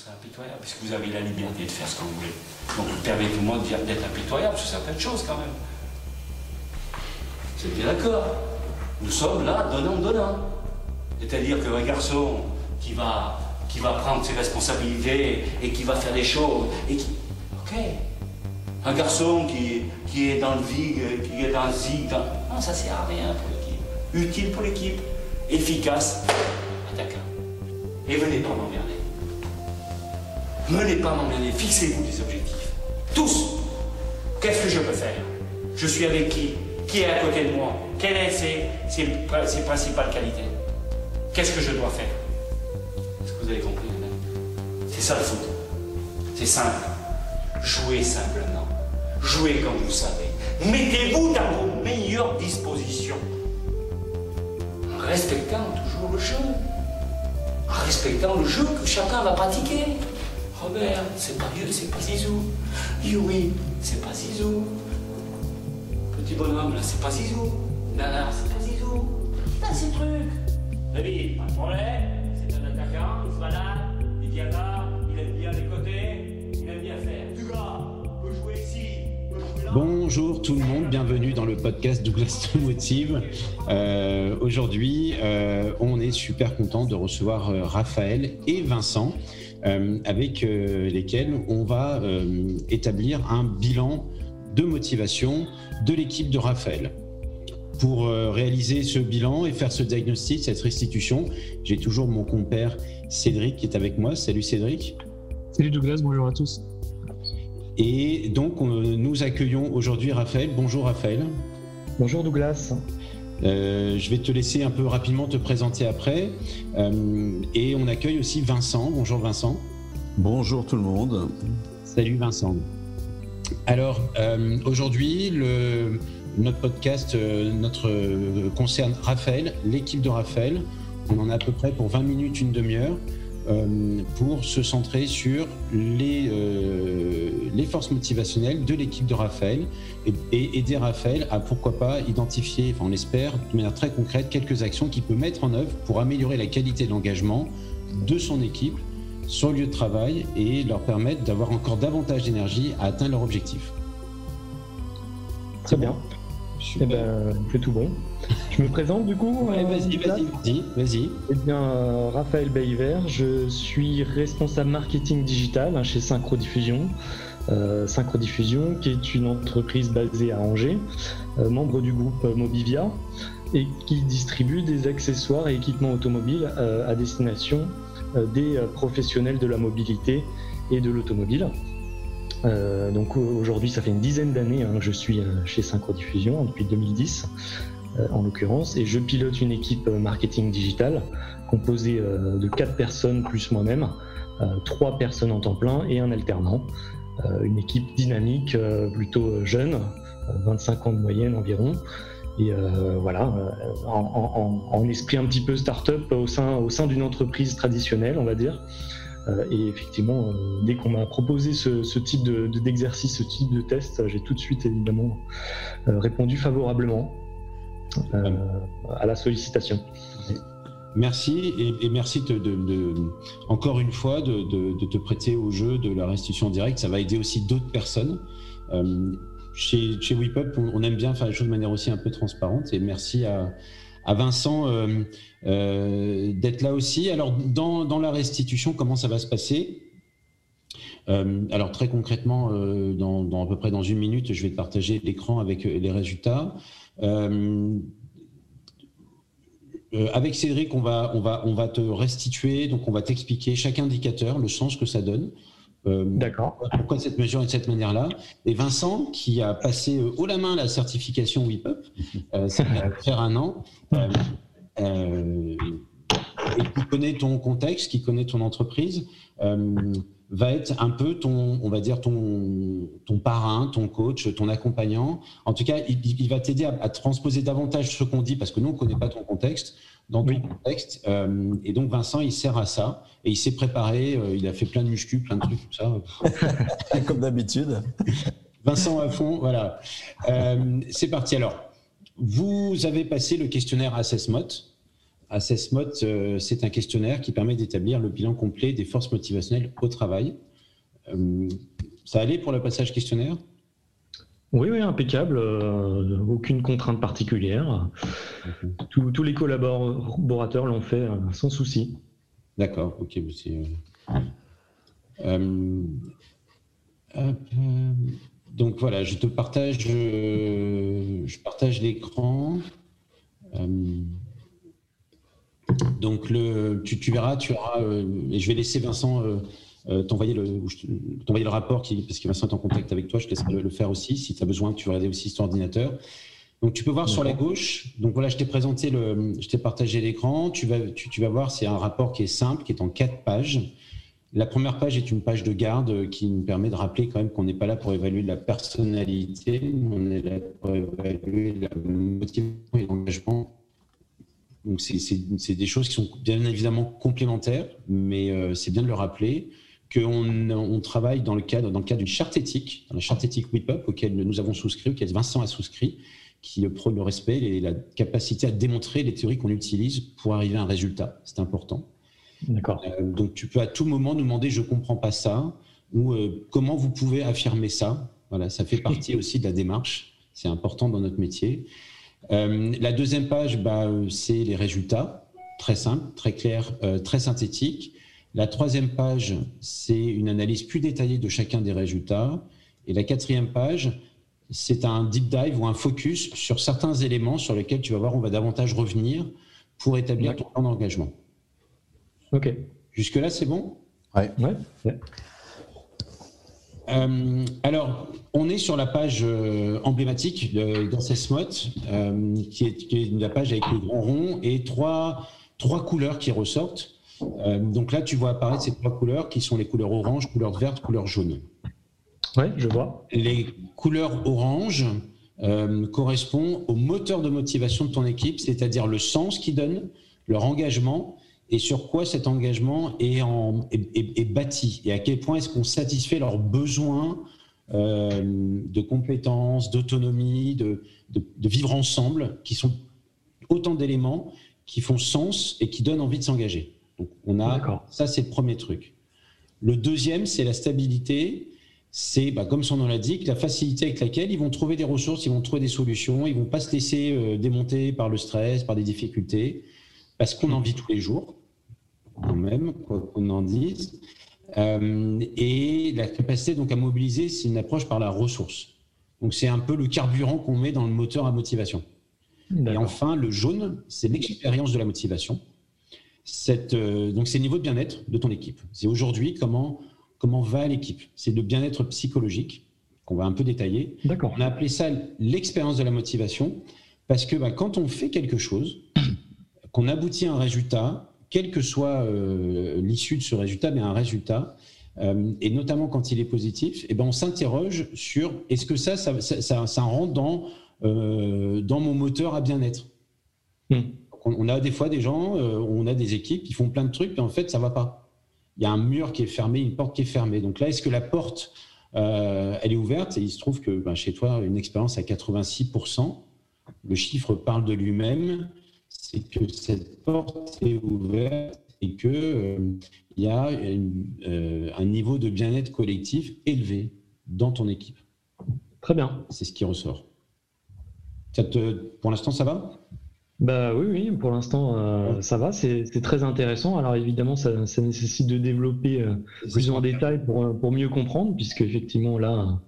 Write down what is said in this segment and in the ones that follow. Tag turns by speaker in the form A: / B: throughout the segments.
A: serai impitoyable, parce que vous avez la liberté de faire ce que vous voulez. Donc permettez-moi d'être impitoyable sur certaines choses quand même. C'est bien d'accord? Nous sommes là, donnant-donnant. C'est-à-dire qu'un garçon qui va, qui va prendre ses responsabilités et qui va faire des choses, et qui... Ok. Un garçon qui, qui est dans le vig, qui est dans le zig, dans... non, ça sert à rien pour l'équipe. Utile pour l'équipe, efficace, attaquant. Et venez pas m'emmerder. Venez pas m'emmerder, fixez-vous des objectifs. Tous. Qu'est-ce que je peux faire? Je suis avec qui? Qui est à côté de moi? Quelles sont ses, ses, principales qualités? Qu'est-ce que je dois faire? Est-ce que vous avez compris C'est ça le foot. C'est simple. Jouez simplement. Jouez comme vous savez. Mettez-vous dans vos meilleures dispositions. En respectant toujours le jeu. En respectant le jeu que chacun va pratiquer. Robert, c'est pas vieux, c'est pas Zizou. Yuri, c'est pas Zizou. Petit bonhomme, là, c'est pas Zizou. Nana, c'est pas Zizou. Putain, ces trucs. David, pas de problème. C'est un attaquant, il se balade, il vient là, il aime bien les côtés, il aime bien faire. Du gars, peut jouer ici.
B: Bonjour tout le monde, bienvenue dans le podcast Douglas Motive. Euh, Aujourd'hui, euh, on est super content de recevoir euh, Raphaël et Vincent. Euh, avec euh, lesquels on va euh, établir un bilan de motivation de l'équipe de Raphaël. Pour réaliser ce bilan et faire ce diagnostic, cette restitution, j'ai toujours mon compère Cédric qui est avec moi. Salut Cédric.
C: Salut Douglas, bonjour à tous.
B: Et donc nous accueillons aujourd'hui Raphaël. Bonjour Raphaël.
C: Bonjour Douglas.
B: Euh, je vais te laisser un peu rapidement te présenter après. Euh, et on accueille aussi Vincent. Bonjour Vincent.
D: Bonjour tout le monde.
B: Salut Vincent. Alors euh, aujourd'hui, notre podcast notre, concerne Raphaël, l'équipe de Raphaël. On en a à peu près pour 20 minutes, une demi-heure. Euh, pour se centrer sur les, euh, les forces motivationnelles de l'équipe de Raphaël et, aider Raphaël à pourquoi pas identifier, on l'espère, de manière très concrète, quelques actions qu'il peut mettre en œuvre pour améliorer la qualité d'engagement de son équipe, son lieu de travail et leur permettre d'avoir encore davantage d'énergie à atteindre leur objectif.
C: Très bien. Eh ben, c'est tout bon. Je me présente du coup
B: euh, Vas-y, vas-y, vas-y.
C: Eh bien, euh, Raphaël Bayver, je suis responsable marketing digital hein, chez Synchrodiffusion. Euh, Synchrodiffusion, qui est une entreprise basée à Angers, membre du groupe Mobivia, et qui distribue des accessoires et équipements automobiles à destination des professionnels de la mobilité et de l'automobile. Euh, donc aujourd'hui, ça fait une dizaine d'années hein, que je suis euh, chez Synchrodiffusion, depuis 2010 euh, en l'occurrence, et je pilote une équipe marketing digital composée de quatre personnes plus moi-même, trois personnes en temps plein et un alternant. une équipe dynamique, plutôt jeune, 25 ans de moyenne environ. Et voilà, en, en, esprit un petit peu start-up au sein, au sein d'une entreprise traditionnelle, on va dire. Euh, et effectivement, euh, dès qu'on m'a proposé ce, type d'exercice, ce type de test, j'ai tout de suite évidemment euh, répondu favorablement à la sollicitation.
B: Merci et, merci encore une fois de, te prêter au jeu de la restitution directe. Ça va aider aussi d'autres personnes. chez, chez WePup, on, aime bien faire les choses de manière aussi un peu transparente et merci à, à Vincent euh, euh, d'être là aussi. Alors, dans, la restitution, comment ça va se passer? Euh, alors très concrètement, dans, à peu près dans une minute, je vais te partager l'écran avec les résultats. avec Cédric, on va, te restituer, donc on va t'expliquer chaque indicateur, le sens que ça donne.
C: D'accord.
B: Pourquoi cette mesure est de cette manière-là? Et Vincent, qui a passé haut la main la certification WIPUP, ça va faire un an, euh, euh, et qui connaît ton contexte, qui connaît ton entreprise, euh, va être un peu ton, on va dire ton, ton parrain, ton coach, ton accompagnant. En tout cas, il, va t'aider à, transposer davantage ce qu'on dit parce que nous on connaît pas ton contexte dans ton contexte. et donc Vincent, il sert à ça et il s'est préparé. il a fait plein de muscu, plein de trucs comme
D: ça. comme d'habitude.
B: Vincent à fond, voilà. c'est parti alors. Vous avez passé le questionnaire AssessMot. Assessmot, euh, c'est un questionnaire qui permet d'établir le bilan complet des forces motivationnelles au travail. Euh, ça allait pour le passage questionnaire?
C: Oui, oui, impeccable. Euh, aucune contrainte particulière. tous les collaborateurs l'ont fait sans souci.
B: D'accord, ok. donc voilà, je te partage, je partage l'écran. Donc, le, tu, verras, tu auras, euh, et je vais laisser Vincent euh, euh, t'envoyer le, le rapport, qui, parce que Vincent est en contact avec toi, je te laisserai le, faire aussi, si tu as besoin, tu veux regarder aussi sur ordinateur. Donc, tu peux voir sur la gauche, donc voilà, je t'ai présenté, le, je t'ai partagé l'écran, tu vas, tu, vas voir, c'est un rapport qui est simple, qui est en quatre pages. La première page est une page de garde qui nous permet de rappeler quand même qu'on n'est pas là pour évaluer la personnalité, on est là pour évaluer la motivation et l'engagement. Donc c'est des choses qui sont bien évidemment complémentaires, mais euh, c'est bien de le rappeler qu'on on travaille dans le cadre, dans le cadre d'une charte éthique, dans la charte éthique WIPUP auquel nous avons souscrit, auquel Vincent a souscrit, qui prône le respect et la capacité à démontrer les théories qu'on utilise pour arriver à un résultat. C'est important.
C: D'accord.
B: Euh, donc tu peux à tout moment nous demander je comprends pas ça ou euh, comment vous pouvez affirmer ça? Voilà, ça fait partie aussi de la démarche. C'est important dans notre métier. Euh, la deuxième page, bah, c'est les résultats, très simple, très clair, très synthétique. La troisième page, c'est une analyse plus détaillée de chacun des résultats. Et la quatrième page, c'est un deep dive ou un focus sur certains éléments sur lesquels tu vas voir, on va davantage revenir pour établir ton plan d'engagement.
C: Ok.
B: Jusque-là, c'est bon?
C: Ouais. ouais.
B: Euh, alors, on est sur la page euh, emblématique d'Ancesmot, euh, qui, est, qui, est, la page avec le grand rond et trois, trois couleurs qui ressortent. Donc là, tu vois apparaître ces trois couleurs qui sont les couleurs orange, couleur verte, couleur jaune.
C: Oui, je vois.
B: Les couleurs orange correspondent au moteur de motivation de ton équipe, c'est-à-dire le sens qu'ils donnent, leur engagement et sur quoi cet engagement est, en, est, bâti et à quel point est-ce qu'on satisfait leurs besoins euh, de compétences, d'autonomie, de, de, vivre ensemble, qui sont autant d'éléments qui font sens et qui donnent envie de s'engager. Donc on a ça, c'est le premier truc. Le deuxième, c'est la stabilité. C'est, bah, comme son nom l'indique, la facilité avec laquelle ils vont trouver des ressources, ils vont trouver des solutions, ils vont pas se laisser euh, démonter par le stress, par des difficultés, parce qu'on en vit tous les jours quand même, quoi qu'on en dise. Euh, et la capacité donc à mobiliser, c'est une approche par la ressource. Donc c'est un peu le carburant qu'on met dans le moteur à motivation. Et enfin, le jaune, c'est l'expérience de la motivation. Cette, euh, donc c'est le niveau de bien-être de ton équipe. C'est aujourd'hui comment, comment va l'équipe. C'est le bien-être psychologique qu'on va un peu détailler. On a appelé ça l'expérience de la motivation parce que bah, quand on fait quelque chose, qu'on aboutit à un résultat, quelle que soit euh, l'issue de ce résultat, mais un résultat, euh, et notamment quand il est positif, eh ben on s'interroge sur est-ce que ça ça, ça, ça, rentre dans, dans mon moteur à bien-être hmm. On, a des fois des gens, on a des équipes qui font plein de trucs, mais en fait, ça va pas. Il y a un mur qui est fermé, une porte qui est fermée. Donc là, est-ce que la porte, elle est ouverte? Et il se trouve que ben, chez toi, une expérience à 86%, le chiffre parle de lui-même c'est que cette porte est ouverte et qu'il euh, y a euh, un niveau de bien-être collectif élevé dans ton équipe.
C: Très bien.
B: C'est ce qui ressort. Ça te, pour l'instant, ça va?
C: Bah oui, oui, pour l'instant, euh, ça va, c'est très intéressant. Alors évidemment, ça, nécessite de développer plus en détail pour, pour mieux comprendre, puisque effectivement, là,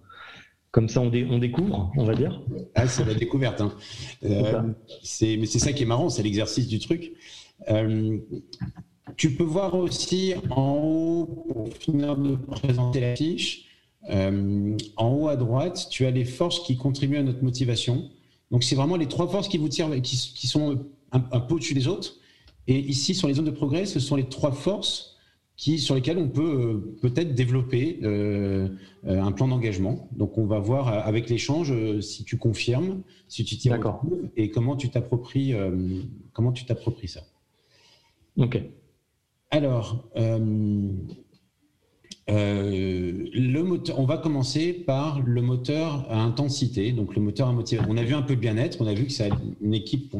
C: comme ça, on, découvre, on va dire.
B: Ah, c'est la découverte. Hein. Euh, mais c'est ça qui est marrant, c'est l'exercice du truc. Euh, tu peux voir aussi en haut, pour finir de présenter la fiche, euh, en haut à droite, tu as les forces qui contribuent à notre motivation. Donc, c'est vraiment les trois forces qui vous tirent, qui, sont un, un peu au-dessus des autres. Et ici, sur les zones de progrès, ce sont les trois forces qui, sur lesquels on peut euh, peut-être développer euh, euh, un plan d'engagement. Donc, on va voir avec l'échange si tu confirmes, si tu retrouves et comment tu t'appropries comment tu t'appropries ça.
C: Ok.
B: Alors, euh, on va commencer par le moteur à intensité, donc le moteur à motivation. On a vu un peu le bien-être, on a vu que c'est une équipe,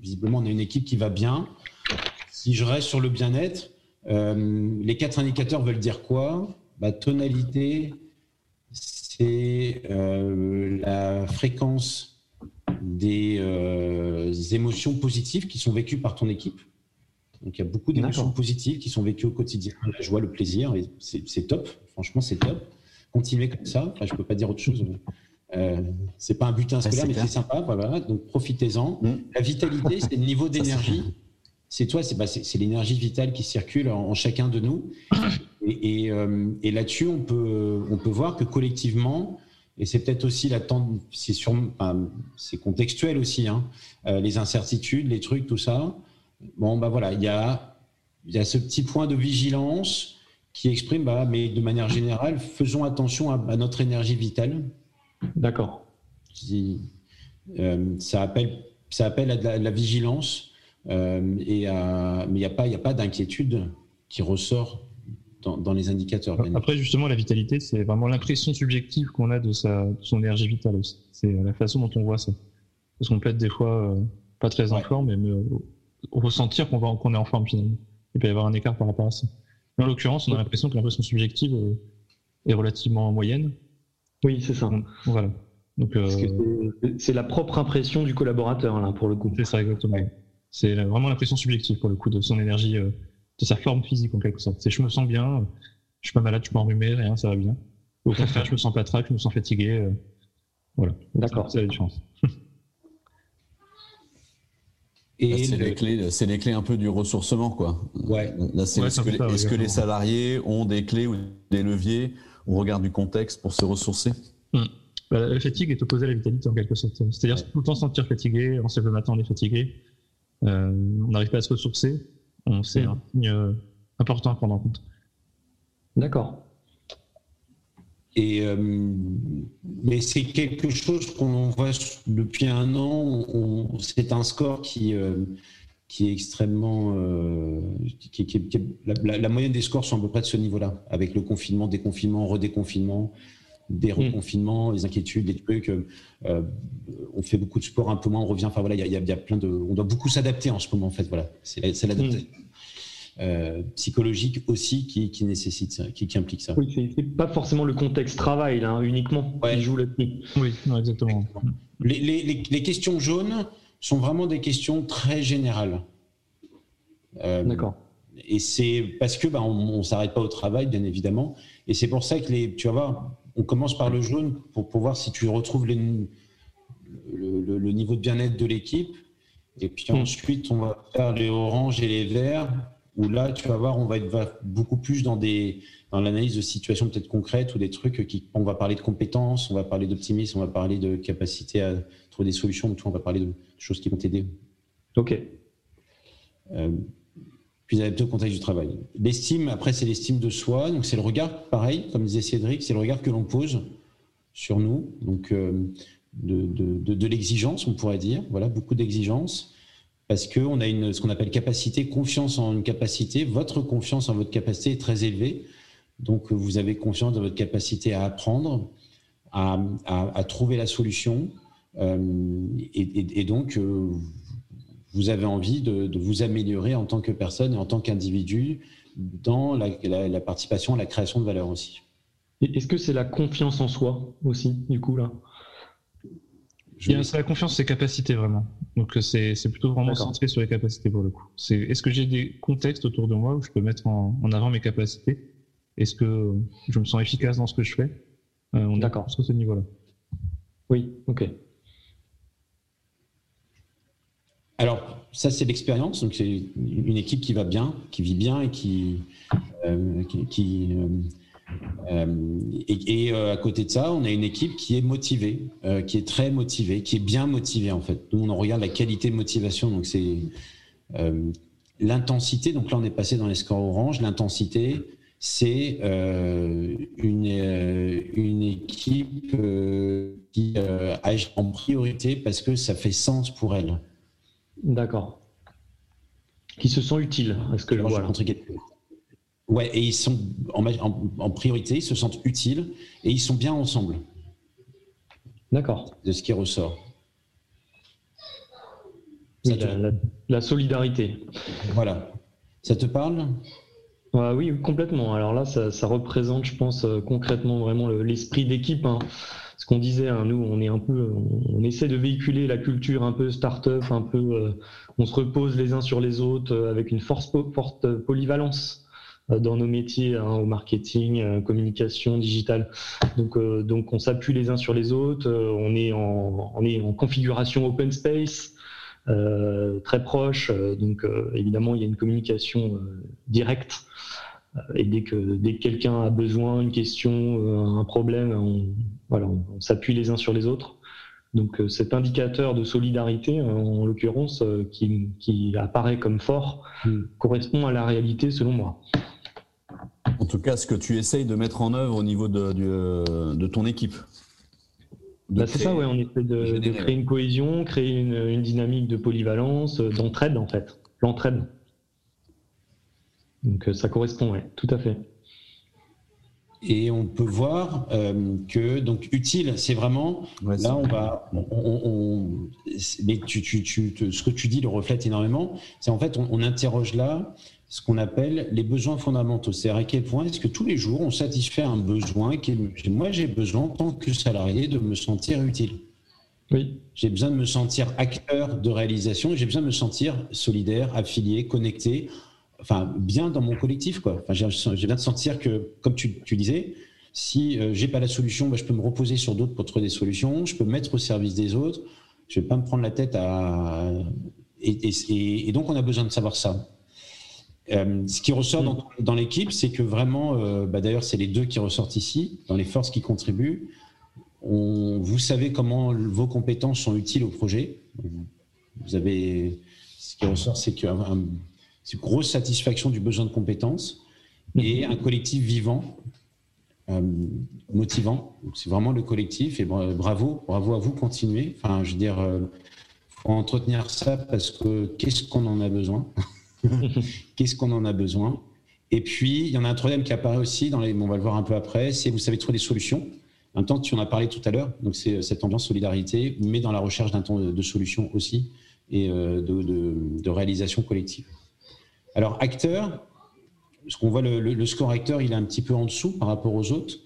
B: visiblement on a une équipe qui va bien. Si je reste sur le bien-être, euh, les quatre indicateurs veulent dire quoi? Bah, Tonalité, c'est euh, la fréquence des émotions positives qui sont vécues par ton équipe. Donc il y a beaucoup d'émotions positives qui sont vécues au quotidien. La joie, le plaisir, c'est top. Franchement, c'est top. Continuez comme ça. Enfin, je peux pas dire autre chose. Euh, c'est pas un butin scolaire, mais c'est sympa. Voilà. Donc profitez-en. Mm. La vitalité, c'est le niveau d'énergie. C'est toi, bah, c'est l'énergie vitale qui circule en, chacun de nous. Et, euh, et, là-dessus, on peut, on peut voir que collectivement, et c'est peut-être aussi la c'est c'est contextuel aussi, hein, euh, les incertitudes, les trucs, tout ça. Bon, bah voilà, il y a, y a ce petit point de vigilance qui exprime, bah, mais de manière générale, faisons attention à, notre énergie vitale.
C: D'accord.
B: Euh, ça, appelle, ça appelle à de la, vigilance, euh, et mais il n'y a pas, a pas d'inquiétude qui ressort dans, les indicateurs.
E: Après, justement, la vitalité, c'est vraiment l'impression subjective qu'on a de, sa, son énergie vitale aussi. C'est la façon dont on voit ça. Parce qu'on peut être des fois euh, pas très en forme, mais ressentir qu'on va qu'on est en forme finalement. Il peut y avoir un écart par rapport à ça. Mais en l'occurrence, on a l'impression que l'impression subjective euh, est relativement moyenne.
C: Oui, c'est ça.
E: Voilà.
C: Donc, euh, c'est la propre impression du collaborateur là pour le coup.
E: C'est ça exactement. C'est vraiment l'impression subjective pour le coup de son énergie, euh, de sa forme physique en quelque sorte. C'est je me sens bien, je suis pas malade, je suis pas enrhumé, rien, ça va bien. Au contraire, je me sens pas trac, je me sens fatigué. voilà.
C: D'accord.
E: C'est la différence.
D: Et c'est les clés, c'est les clés un peu du ressourcement, quoi.
B: Ouais.
D: est-ce que, les, salariés ont des clés ou des leviers On regarde du contexte pour se ressourcer?
E: Hmm. Bah, la fatigue est opposée à la vitalité en quelque sorte. C'est-à-dire tout le temps se sentir fatigué, on se lève le matin, on est fatigué, euh, on n'arrive pas à se ressourcer. C'est hmm. un signe euh, important à prendre en compte.
C: D'accord.
B: Et, euh, mais c'est quelque chose qu'on voit depuis un an. C'est un score qui, euh, qui est extrêmement. Euh, qui, la, moyenne des scores sont à peu près de ce niveau-là, avec le confinement, déconfinement, redéconfinement, des hmm. reconfinements, les inquiétudes, les trucs. on fait beaucoup de sport, un peu moins, on revient. Enfin voilà, il y, a plein de. On doit beaucoup s'adapter en ce moment, en fait. Voilà, c'est l'adaptation. Hmm. Euh, psychologique aussi qui, qui nécessite qui, qui, implique ça.
C: Oui, c'est pas forcément le contexte travail là, uniquement qui joue là-dessus.
E: Oui, exactement.
B: Les, les, les, questions jaunes sont vraiment des questions très générales.
C: Euh, D'accord.
B: Et c'est parce que bah, on, ne s'arrête pas au travail, bien évidemment. Et c'est pour ça que les, tu vas voir, on commence par le jaune pour, pour voir si tu retrouves le, le, niveau de bien-être de l'équipe. Et puis hmm. ensuite, on va faire les oranges et les verts où là, tu vas voir, on va être beaucoup plus dans, des, dans l'analyse de situations peut-être concrètes ou des trucs qui, on va parler de compétences, on va parler d'optimisme, on va parler de capacité à trouver des solutions, on va parler de choses qui vont t'aider.
C: Ok.
B: Euh, puis adapter au contexte du travail. L'estime, après, c'est l'estime de soi, donc c'est le regard, pareil, comme disait Cédric, c'est le regard que l'on pose sur nous, donc euh, de, de, de l'exigence, on pourrait dire, voilà, beaucoup d'exigence parce qu'on a une, ce qu'on appelle capacité, confiance en une capacité. Votre confiance en votre capacité est très élevée. Donc, vous avez confiance dans votre capacité à apprendre, à, à, trouver la solution. Euh, et, et, donc, euh, vous avez envie de, de, vous améliorer en tant que personne et en tant qu'individu dans la, la, la participation à la création de valeur aussi.
C: Est-ce que c'est la confiance en soi aussi, du coup, là?
E: C'est la confiance, ses capacités vraiment. Donc c'est plutôt vraiment centré sur les capacités pour le coup. C'est est-ce que j'ai des contextes autour de moi où je peux mettre en, avant mes capacités? Est-ce que je me sens efficace dans ce que je fais?
C: Euh, On D'accord.
E: Sur ce niveau-là.
C: Oui. Ok.
B: Alors ça c'est l'expérience. Donc c'est une équipe qui va bien, qui vit bien et qui euh, qui, euh, euh, et, euh, à côté de ça, on a une équipe qui est motivée, euh, qui est très motivée, qui est bien motivée en fait. Nous, on regarde la qualité de motivation, donc c'est l'intensité. Donc là, on est passé dans les scores orange. L'intensité, c'est une, une équipe qui agit en priorité parce que ça fait sens pour elle.
C: D'accord. Qui se sent utile, est-ce que je vois
B: Ouais, et ils sont en, priorité, ils se sentent utiles et ils sont bien ensemble.
C: D'accord.
B: De ce qui ressort.
C: La, solidarité.
B: Voilà. Ça te parle?
C: Oui, complètement. Alors là, ça, représente, je pense, euh, concrètement vraiment l'esprit d'équipe. Hein. Ce qu'on disait, hein, nous, on est un peu, on, essaie de véhiculer la culture un peu start-up, un peu, euh, on se repose les uns sur les autres euh, avec une force, forte polyvalence dans nos métiers, hein, au marketing, communication, digital. Donc, donc on s'appuie les uns sur les autres. on est en, on est en configuration open space. Euh, très proche. Euh, donc euh, évidemment, il y a une communication directe. Et dès que, dès que quelqu'un a besoin, une question, un problème, on, voilà, on, s'appuie les uns sur les autres. Donc cet indicateur de solidarité, en l'occurrence, qui, qui, apparaît comme fort, hmm. correspond à la réalité selon moi.
D: En tout cas, ce que tu essayes de mettre en œuvre au niveau de, de, de ton équipe.
C: Bah, c'est ça, ouais, on essaie de, créer une cohésion, créer une, dynamique de polyvalence, euh, d'entraide en fait, l'entraide. Donc euh, ça correspond, ouais, tout à fait.
B: Et on peut voir euh, que donc utile, c'est vraiment là on va, mais tu, tu, tu, ce que tu dis le reflète énormément. C'est en fait on interroge là ce qu'on appelle les besoins fondamentaux. C'est-à-dire à quel point est-ce que tous les jours on satisfait un besoin qui est, moi j'ai besoin en tant que salarié de me sentir utile.
C: Oui.
B: J'ai besoin de me sentir acteur de réalisation, j'ai besoin de me sentir solidaire, affilié, connecté, enfin bien dans mon collectif quoi. Enfin, j'ai besoin de sentir que, comme tu, disais, si euh, j'ai pas la solution, bah, je peux me reposer sur d'autres pour trouver des solutions, je peux me mettre au service des autres, je vais pas me prendre la tête à et donc on a besoin de savoir ça. Euh, ce qui ressort mm. dans, l'équipe, c'est que vraiment, euh, bah d'ailleurs, c'est les deux qui ressortent ici, dans les forces qui contribuent. On, vous savez comment vos compétences sont utiles au projet. Vous avez, ce qui ressort, c'est qu'il y a une grosse satisfaction du besoin de compétences et un collectif vivant, euh, motivant. C'est vraiment le collectif et bravo, bravo à vous, continuez. Enfin, je veux dire, faut entretenir ça parce que qu'est-ce qu'on en a besoin? Qu'est-ce qu'on en a besoin? Et puis, il y en a un troisième qui apparaît aussi, dans on va le voir un peu après, c'est vous savez trouver des solutions. En même temps, tu en as parlé tout à l'heure, donc c'est cette ambiance solidarité, mais dans la recherche d'un temps de solutions aussi et euh, de, réalisation collective. Alors, acteur, ce qu'on voit, le, score acteur, il est un petit peu en dessous par rapport aux autres.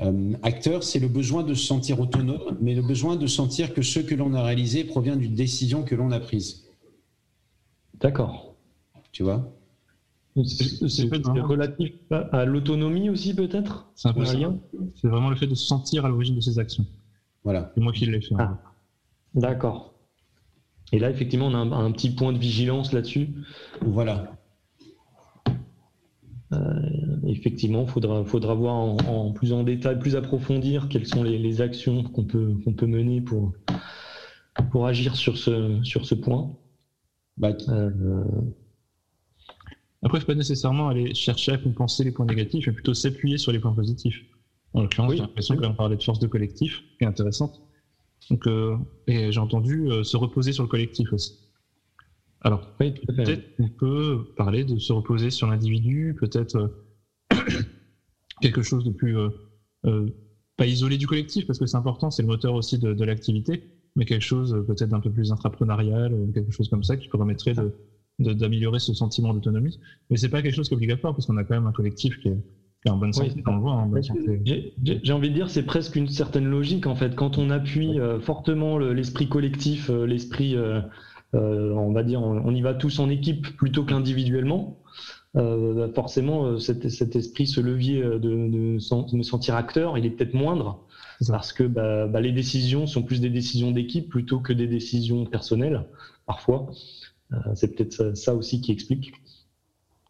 B: Euh, acteur, c'est le besoin de se sentir autonome, mais le besoin de sentir que ce que l'on a réalisé provient d'une décision que l'on a prise.
C: D'accord
B: tu vois
C: C'est relatif à l'autonomie aussi, peut-être?
E: C'est un peu C'est vraiment le fait de se sentir à l'origine de ses actions.
B: Voilà.
E: C'est moi qui l'ai fait. Ah.
C: D'accord. Et là, effectivement, on a un, petit point de vigilance là-dessus.
B: Voilà.
C: Euh, effectivement, il faudra, faudra voir en, plus en détail, plus approfondir quelles sont les, actions qu'on peut, qu'on peut mener pour, pour agir sur ce, sur ce point.
B: Bah, euh,
E: après, il ne faut pas nécessairement aller chercher à compenser les points négatifs, mais plutôt s'appuyer sur les points positifs. En l'occurrence, j'ai l'impression qu'on parlait de force de collectif, qui est intéressante. Donc, euh, et j'ai entendu euh, se reposer sur le collectif aussi. Alors, peut-être qu'on peut parler de se reposer sur l'individu, peut-être euh, quelque chose de plus pas isolé du collectif, parce que c'est important, c'est le moteur aussi de, de l'activité, mais quelque chose peut-être d'un peu plus intrapreneurial, quelque chose comme ça qui permettrait de d'améliorer ce sentiment d'autonomie. Mais c'est pas quelque chose qui est obligatoire parce qu'on a quand même un collectif qui est, en bonne santé, hein,
C: J'ai envie de dire, c'est presque une certaine logique en fait. Quand on appuie euh, fortement l'esprit collectif, euh, l'esprit, euh, on va dire, on, y va tous en équipe plutôt qu'individuellement. Bah, forcément, cet, esprit, ce levier de, de, me sentir acteur, il est peut-être moindre parce que bah, bah, les décisions sont plus des décisions d'équipe plutôt que des décisions personnelles parfois. Euh, c'est peut-être ça, aussi qui explique.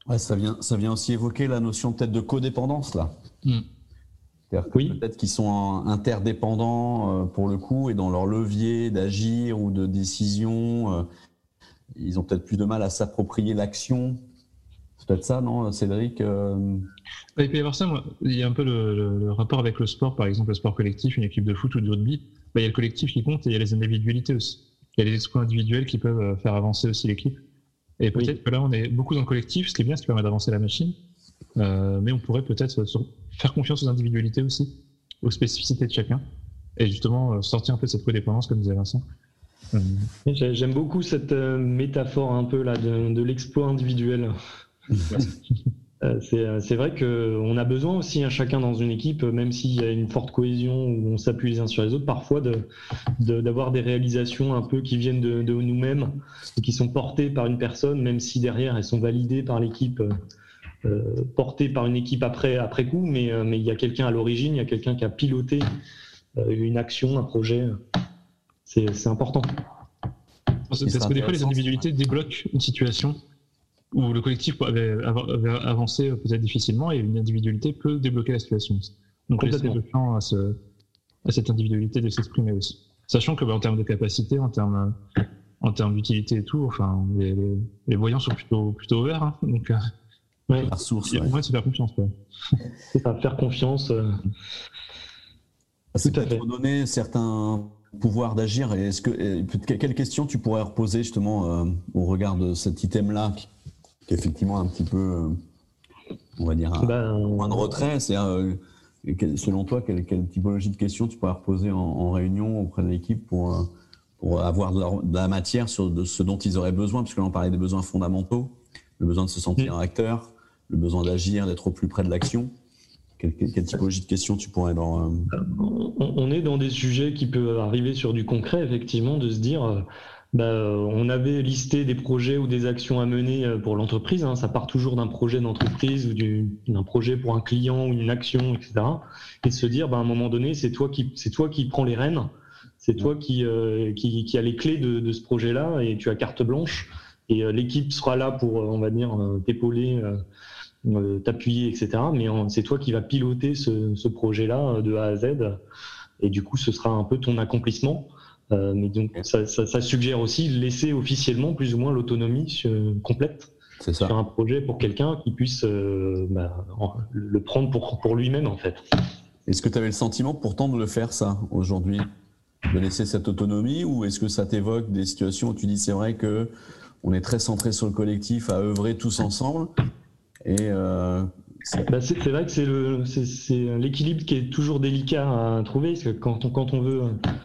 D: Ouais, ça vient, ça vient aussi évoquer la notion peut-être de codépendance là. Mm. Oui. Peut-être qu'ils sont interdépendants euh, pour le coup et dans leur levier d'agir ou de décision, euh, ils ont peut-être plus de mal à s'approprier l'action. C'est peut-être ça, non, Cédric
E: Il peut y avoir ça. Moi. Il y a un peu le, rapport avec le sport, par exemple, le sport collectif, une équipe de foot ou de rugby. Bah, il y a le collectif qui compte et il y a les individualités aussi il y a les exploits individuels qui peuvent euh, faire avancer aussi l'équipe. Et peut-être que là, on est beaucoup dans le collectif, ce qui est bien, ce qui permet d'avancer la machine. mais on pourrait peut-être faire confiance aux individualités aussi, aux spécificités de chacun, et justement sortir un peu de cette codépendance, comme disait Vincent.
C: J'aime beaucoup cette métaphore un peu là de, l'exploit individuel. Euh, euh, c'est vrai qu'on a besoin aussi, hein, chacun dans une équipe, même s'il y a une forte cohésion où on s'appuie les uns sur les autres, parfois d'avoir de, des réalisations un peu qui viennent de, nous-mêmes et qui sont portées par une personne, même si derrière elles sont validées par l'équipe, euh, portées par une équipe après, après coup, mais, mais il y a quelqu'un à l'origine, il y a quelqu'un qui a piloté une action, un projet. C'est important.
E: Parce que des fois, les individualités débloquent une situation où le collectif avait, avancé peut-être difficilement et une individualité peut débloquer la situation. Donc laisser le champ à, ce, à, cette individualité de s'exprimer aussi. Sachant que bah, en termes de capacité, en termes, en termes d'utilité et tout, enfin, les, les, voyants sont plutôt, plutôt ouverts. Hein, donc, euh,
C: ouais. la source, ouais. c'est faire confiance. c'est ça, faire confiance. Euh...
D: C'est pour donner certains pouvoirs d'agir. Est-ce que quelle question tu pourrais reposer justement euh, au regard de cet item-là effectivement un petit peu, euh, on va dire, un ben, point de retrait. C'est euh, selon toi, quelle, typologie de questions tu pourrais reposer en, réunion auprès de l'équipe pour, euh, pour avoir de la, matière sur de ce dont ils auraient besoin, puisque l'on parlait des besoins fondamentaux, le besoin de se sentir mm. acteur, le besoin d'agir, d'être au plus près de l'action. Quelle, typologie de questions tu pourrais dans
C: On est dans des sujets qui peuvent arriver sur du concret, effectivement, de se dire bah, on avait listé des projets ou des actions à mener euh, pour l'entreprise. Hein. Ça part toujours d'un projet d'entreprise ou d'un projet pour un client ou une action, etc. Et de se dire, bah, à un moment donné, c'est toi qui c'est toi qui prends les rênes, c'est toi qui, euh, qui, qui a les clés de, de ce projet-là et tu as carte blanche. Et euh, l'équipe sera là pour, on va dire, t'épauler, t'appuyer, etc. Mais c'est toi qui vas piloter ce, ce projet-là de A à Z. Et du coup, ce sera un peu ton accomplissement. Euh, mais donc, ça, suggère aussi laisser officiellement plus ou moins l'autonomie complète sur un projet pour quelqu'un qui puisse euh, bah, le prendre pour, pour lui-même, en fait.
D: Est-ce que tu avais le sentiment pourtant de le faire, ça, aujourd'hui? De laisser cette autonomie Ou est-ce que ça t'évoque des situations où tu dis c'est vrai que on est très centré sur le collectif, à œuvrer tous ensemble et euh,
C: bah, c'est vrai que c'est l'équilibre qui est toujours délicat à trouver, parce que quand on, quand on veut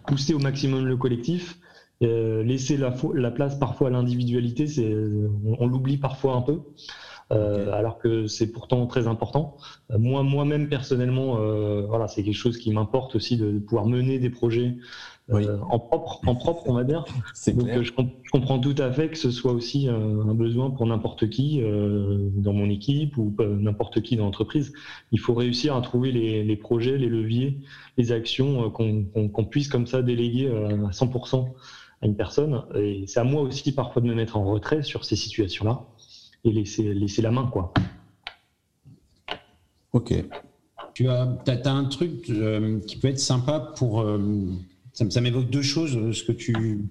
C: pousser au maximum le collectif, euh, laisser la, la, place parfois à l'individualité, on, on l'oublie parfois un peu. Euh, alors que c'est pourtant très important. Moi, moi-même personnellement, euh, voilà, c'est quelque chose qui m'importe aussi de, de, pouvoir mener des projets euh, en propre, en propre, on va dire. Donc euh, Je, comprends tout à fait que ce soit aussi euh, un besoin pour n'importe qui dans mon équipe ou n'importe qui dans l'entreprise. Il faut réussir à trouver les, projets, les leviers, les actions qu'on puisse comme ça déléguer à 100% à une personne. Et c'est à moi aussi parfois de me mettre en retrait sur ces situations-là et laisser, laisser la main, quoi.
B: Ok. Tu as, as, un truc qui peut être sympa pour ça, m'évoque deux choses. Euh, ce que tu,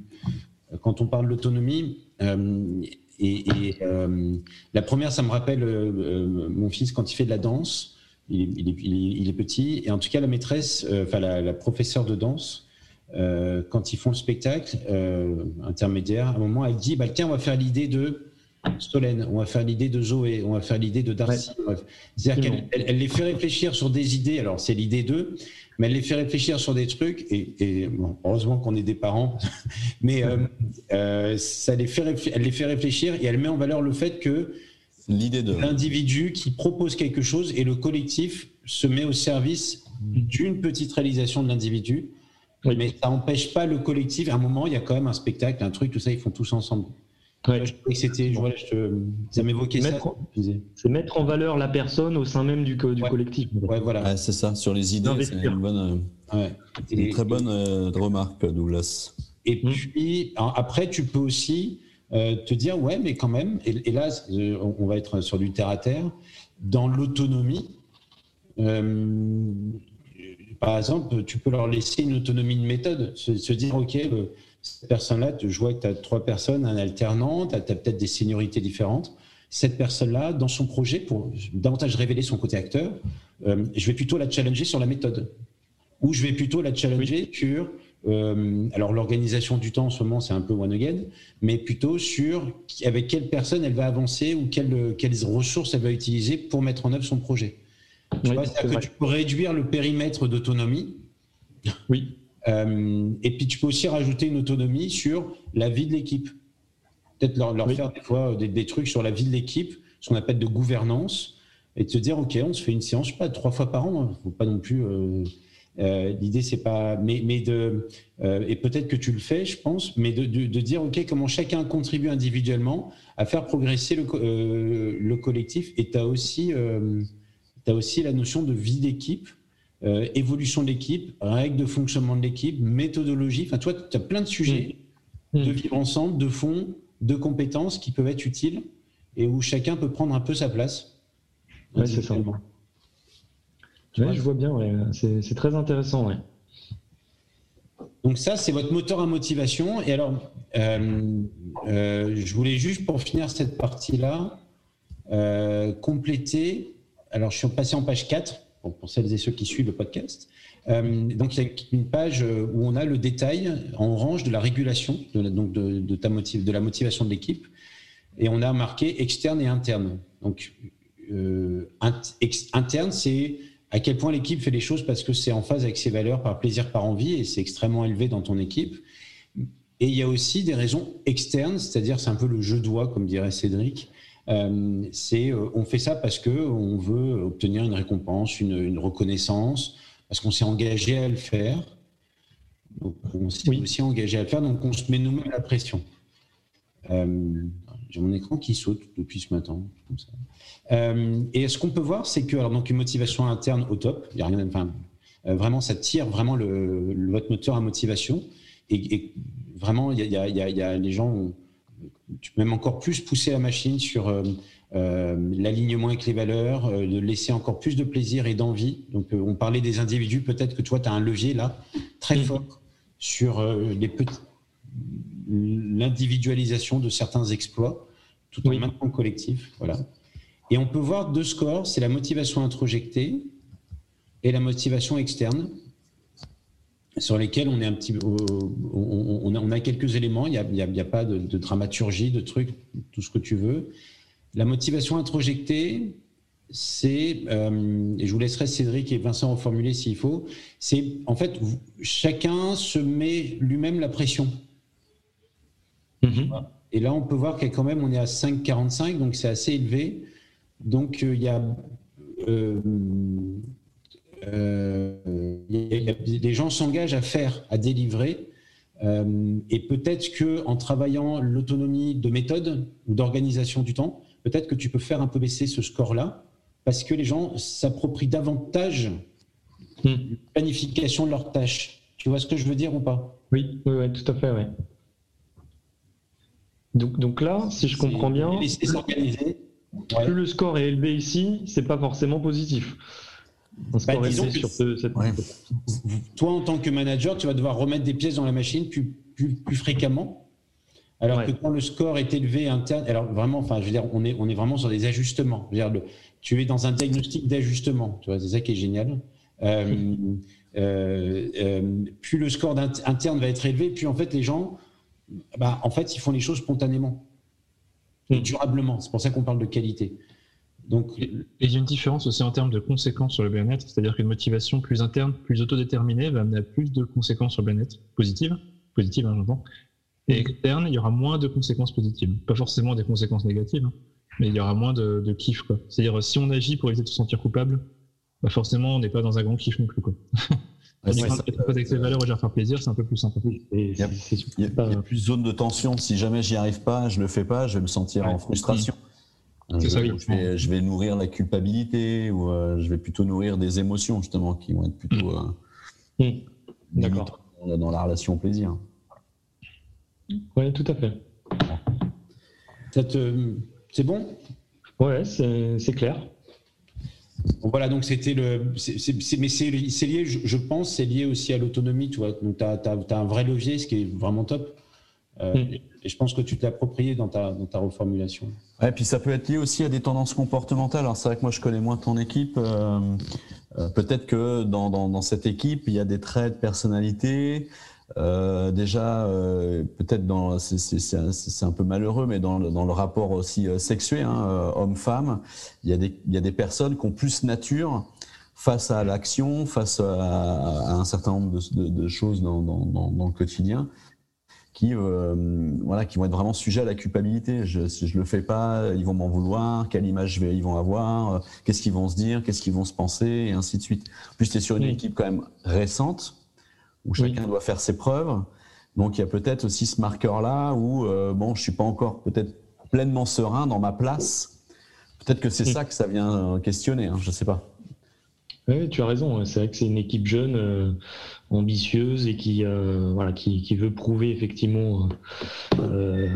B: quand on parle de l'autonomie, euh, et, euh, la première, ça me rappelle mon fils quand il fait de la danse. Il, est, petit, et en tout cas la maîtresse, enfin la, professeure de danse, quand ils font le spectacle intermédiaire, à un moment, elle dit bah, tiens, on va faire l'idée de Stolène, on va faire l'idée de Zoé, on va faire l'idée de Darcy. C'est-à-dire qu'elle elle, les fait réfléchir sur des idées. Alors c'est l'idée d'eux, mais elle les fait réfléchir sur des trucs, et, heureusement qu'on est des parents, mais euh, euh, ça les fait, elle les fait réfléchir et elle met en valeur le fait que l'idée de l'individu qui propose quelque chose et le collectif se met au service d'une petite réalisation de l'individu. Mais ça n'empêche pas le collectif. À un moment, il y a quand même un spectacle, un truc, tout ça, ils font tous ensemble. Ouais. Je c'était, ça m'évoquait ça.
C: C'est mettre en valeur la personne au sein même du, du collectif.
D: Ouais, voilà. c'est ça. Sur les idées, c'est une, bonne, euh, une très bonne euh, remarque, Douglas.
B: Et hmm. puis, après, tu peux aussi euh, te dire, ouais, mais quand même, et, là, on va être sur du terre à terre, dans l'autonomie. par exemple, tu peux leur laisser une autonomie de méthode, se, se dire, OK, cette personne-là, je vois que tu as trois personnes, un alternant, tu as, peut-être des seniorités différentes. Cette personne-là, dans son projet, pour davantage révéler son côté acteur, euh, je vais plutôt la challenger sur la méthode. Ou je vais plutôt la challenger sur euh, alors l'organisation du temps en ce moment c'est un peu one again, mais plutôt sur avec quelle personne elle va avancer ou quelles, quelles ressources elle va utiliser pour mettre en œuvre son projet. Tu, que tu peux réduire le périmètre d'autonomie.
C: Oui.
B: Euh, et puis tu peux aussi rajouter une autonomie sur la vie de l'équipe. Peut-être leur, leur faire des fois des, trucs sur la vie de l'équipe, ce qu'on appelle de gouvernance, et de se dire ok, on se fait une séance, je sais pas, trois fois par an. Hein. faut pas non plus. Euh, euh, l'idée, c'est pas, mais, mais de, euh, et peut-être que tu le fais, je pense, mais de, de, dire, ok, comment chacun contribue individuellement à faire progresser le, euh, le collectif. Et tu as aussi, as aussi la notion de vie d'équipe, évolution de l'équipe, règles de fonctionnement de l'équipe, méthodologie. Enfin, toi, tu as plein de sujets mmh. de vivre ensemble, de fond, de compétences qui peuvent être utiles et où chacun peut prendre un peu sa place.
C: Oui, c'est ça je vois bien, c'est très intéressant.
B: Donc ça, c'est votre moteur à motivation. Et alors, euh, euh, je voulais juste pour finir cette partie-là, euh, compléter. Alors, je suis passé en page 4, pour, celles et ceux qui suivent le podcast. donc, il y a une page où on a le détail en orange de la régulation, de, donc de, ta de la motivation de l'équipe. Et on a marqué externe et interne. Donc, interne, c'est à quel point l'équipe fait les choses parce que c'est en phase avec ses valeurs par plaisir, par envie, et c'est extrêmement élevé dans ton équipe. Et il y a aussi des raisons externes, c'est-à-dire c'est un peu le jeu doigt, comme dirait Cédric. Euh, c'est euh, on fait ça parce que on veut obtenir une récompense, une, reconnaissance, parce qu'on s'est engagé à le faire. Donc, on s'est aussi engagé à le faire, donc on se met nous-mêmes la pression. Euh, j'ai mon écran qui saute depuis ce matin. Comme ça. Et ce qu'on peut voir, c'est que alors donc une motivation interne au top, il y a rien, enfin, vraiment ça tire vraiment le, votre moteur à motivation. Et, vraiment, il y, a, y, a, les gens, tu peux même encore plus pousser la machine sur euh, l'alignement avec les valeurs, de laisser encore plus de plaisir et d'envie. Donc on parlait des individus, peut-être que toi tu as un levier là très mmh. fort sur les petits l'individualisation de certains exploits tout en maintenant le collectif. Voilà. Et on peut voir deux scores, c'est la motivation introjectée et la motivation externe, sur lesquels on est un petit, on, on a, quelques éléments. Il n'y a, a, pas de, dramaturgie, de trucs, tout ce que tu veux. La motivation introjectée, c'est, euh, et je vous laisserai Cédric et Vincent reformuler s'il faut, c'est en fait chacun se met lui-même la pression. Mm-hmm. Et là, on peut voir qu'à quand même, on est à 5,45, donc c'est assez élevé. Donc, euh, il y a. Euh, les gens s'engagent à faire, à délivrer. et peut-être que en travaillant l'autonomie de méthode ou d'organisation du temps, peut-être que tu peux faire un peu baisser ce score-là, parce que les gens s'approprient davantage la hmm. planification de leurs tâches. Tu vois ce que je veux dire ou pas?
C: Oui, oui, tout à fait, oui. Donc, donc là, si je comprends bien, plus le score est élevé ici, c'est pas forcément positif.
B: Bah, sur cette... Toi, en tant que manager, tu vas devoir remettre des pièces dans la machine plus, plus, fréquemment. Alors que quand le score est élevé interne, alors vraiment, enfin, je veux dire, on est, on est vraiment sur des ajustements. Je veux dire, tu es dans un diagnostic d'ajustement. Tu vois, c'est ça qui est génial. Euh, euh, euh, plus le score interne va être élevé, plus en fait les gens bah, en fait, ils font les choses spontanément et hmm. durablement. C'est pour ça qu'on parle de qualité.
E: Donc, et il y a une différence aussi en termes de conséquences sur le bien-être, c'est-à-dire qu'une motivation plus interne, plus autodéterminée va amener à plus de conséquences sur le bien-être positives, positives, hein, j'entends. Et externe, il y aura moins de conséquences positives. Pas forcément des conséquences négatives, hein, mais il y aura moins de, de kiff. C'est-à-dire, si on agit pour éviter de se sentir coupable, bah forcément, on n'est pas dans un grand kiff non plus. Quoi. avec ses valeurs faire plaisir, c'est un peu plus simple.
D: Il y, a, plus de zone de tension. Si jamais j'y arrive pas, je le fais pas, je vais me sentir en frustration. Je, vais, nourrir la culpabilité ou euh, je vais plutôt nourrir des émotions justement qui vont être plutôt mm. euh, mm. D'accord. Dans, la relation plaisir.
C: Oui, tout à fait.
B: C'est bon?
C: Ouais, c'est clair
B: voilà, donc c'était le. mais c'est lié, je, pense, c'est lié aussi à l'autonomie, tu vois. Donc tu as, un vrai levier, ce qui est vraiment top. Euh, mm. Et je pense que tu t'es approprié dans ta, dans ta reformulation.
D: Ouais, puis ça peut être lié aussi à des tendances comportementales. Alors c'est vrai que moi je connais moins ton équipe. Euh, euh, peut-être que dans, dans, cette équipe, il y a des traits de personnalité déjà, peut-être dans, c'est un peu malheureux, mais dans, le rapport aussi sexuel, hein, homme-femme, il, il y a des personnes qui ont plus nature face à l'action, face à, un certain nombre de, choses dans, le quotidien, qui, euh, voilà, qui vont être vraiment sujets à la culpabilité. Je, si je le fais pas, ils vont m'en vouloir, quelle image ils vont avoir, euh, qu'est-ce qu'ils vont se dire, qu'est-ce qu'ils vont se penser, et ainsi de suite. En plus, tu es sur une équipe quand même récente, où chacun doit faire ses preuves. Donc il y a peut-être aussi ce marqueur-là où, euh, bon, je suis pas encore peut-être pleinement serein dans ma place. Peut-être que c'est ça que ça vient questionner, hein, je sais pas.
C: Oui, tu as raison. C'est vrai que c'est une équipe jeune, euh, ambitieuse et qui, euh, voilà, qui, veut prouver effectivement euh,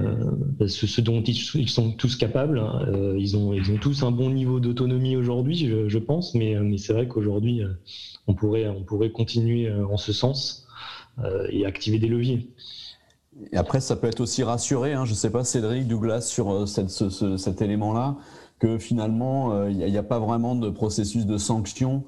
C: ce, dont ils, sont tous capables. Hein. ils, ont, ils ont tous un bon niveau d'autonomie aujourd'hui, je, pense, mais, mais c'est vrai qu'aujourd'hui, on, pourrait, on pourrait continuer en ce sens et activer des leviers.
D: Après, ça peut être aussi rassuré, hein, je ne sais pas, Cédric, Douglas, sur cet élément-là, que finalement, il n'y a, pas vraiment de processus de sanction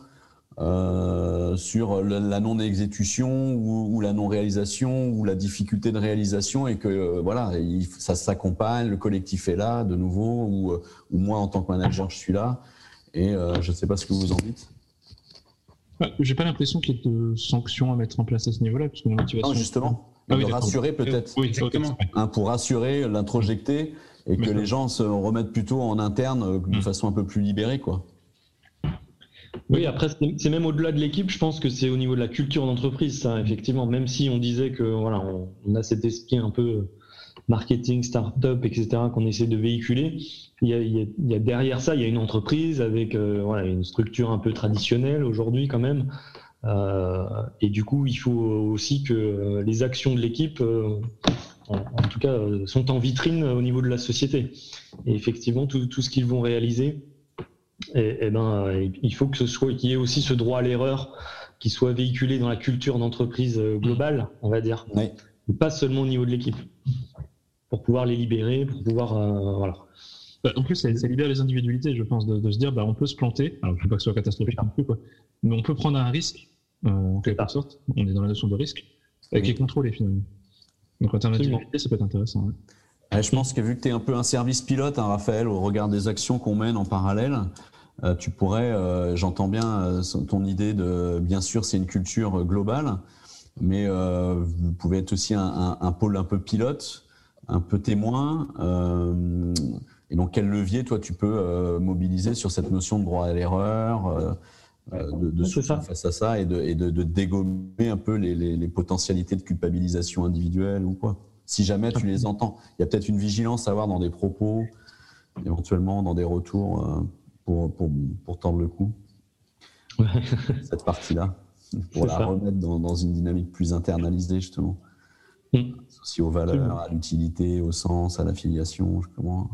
D: euh, sur la non-exécution ou, la non-réalisation ou la difficulté de réalisation et que euh, voilà, ça s'accompagne, le collectif est là de nouveau ou, euh, ou, moi en tant que manager je suis là et je ne sais pas ce que vous en dites.
E: J'ai pas l'impression qu'il y ait de sanctions à mettre en place à ce niveau-là, parce que la motivation.
D: Non, justement, ah rassurer peut-être,
E: oui, exactement.
D: Hein, pour rassurer, l'introjecter et que les gens se remettent plutôt en interne de mm. façon un peu plus libérée, quoi.
C: Oui, après, c'est même au-delà de l'équipe, je pense que c'est au niveau de la culture d'entreprise, ça, effectivement. Même si on disait que voilà, on, a cet esprit un peu marketing, start-up, etc., qu'on essaie de véhiculer, il y, a, derrière ça, il y a une entreprise avec euh, voilà, une structure un peu traditionnelle aujourd'hui, quand même. Euh, et du coup, il faut aussi que les actions de l'équipe, euh, en, tout cas, sont en vitrine au niveau de la société. Et effectivement, tout ce qu'ils vont réaliser, et, eh ben, il faut que ce soit qu'il y ait aussi ce droit à l'erreur qui soit véhiculé dans la culture d'entreprise euh, globale, on va dire, pas seulement au niveau de l'équipe, pour pouvoir les libérer, pour pouvoir euh, voilà.
E: Bah, en plus, ça, libère les individualités, je pense, de, se dire, bah, on peut se planter. Alors, je ne veux pas que ce soit catastrophique non plus, quoi. Mais on peut prendre un risque, euh, en quelque sorte. On est dans la notion de risque, avec les contrôles finalement. Donc, en termes d'individualité, ça peut être intéressant.
D: Je pense que vu que tu es un peu un service pilote, hein, Raphaël, au regard des actions qu'on mène en parallèle, euh, tu pourrais, euh, j'entends bien euh, ton idée de, bien sûr, c'est une culture globale, mais vous pouvez être aussi un, pôle un peu pilote, un peu témoin. et donc, quel levier, toi, tu peux mobiliser sur cette notion de droit à l'erreur de, de face à ça et de, et de, dégommer un peu les, les, potentialités de culpabilisation individuelle ou quoi? Si jamais tu les entends, il y a peut-être une vigilance à avoir dans des propos, éventuellement dans des retours pour, pour, pour tendre le coup. Cette partie-là, pour la remettre dans, dans, une dynamique plus internalisée, justement. Mm. Aussi aux valeurs, à l'utilité, au sens, à l'affiliation, comment.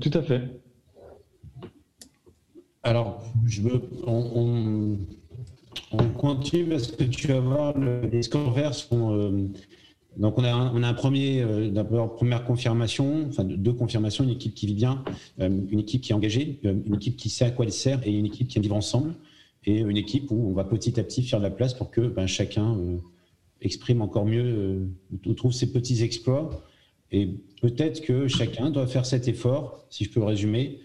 C: tout à fait.
B: Alors, je veux, on, on, continue parce que tu vas voir, les scores verts sont, euh, donc on a un, on a un premier, euh, d'abord première confirmation, enfin deux confirmations, une équipe qui vit bien, euh, une équipe qui est engagée, une équipe qui sait à quoi elle sert et une équipe qui aime vivre ensemble et une équipe où on va petit à petit faire de la place pour que ben, chacun exprime encore mieux, trouve ses petits exploits. Et peut-être que chacun doit faire cet effort, si je peux résumer,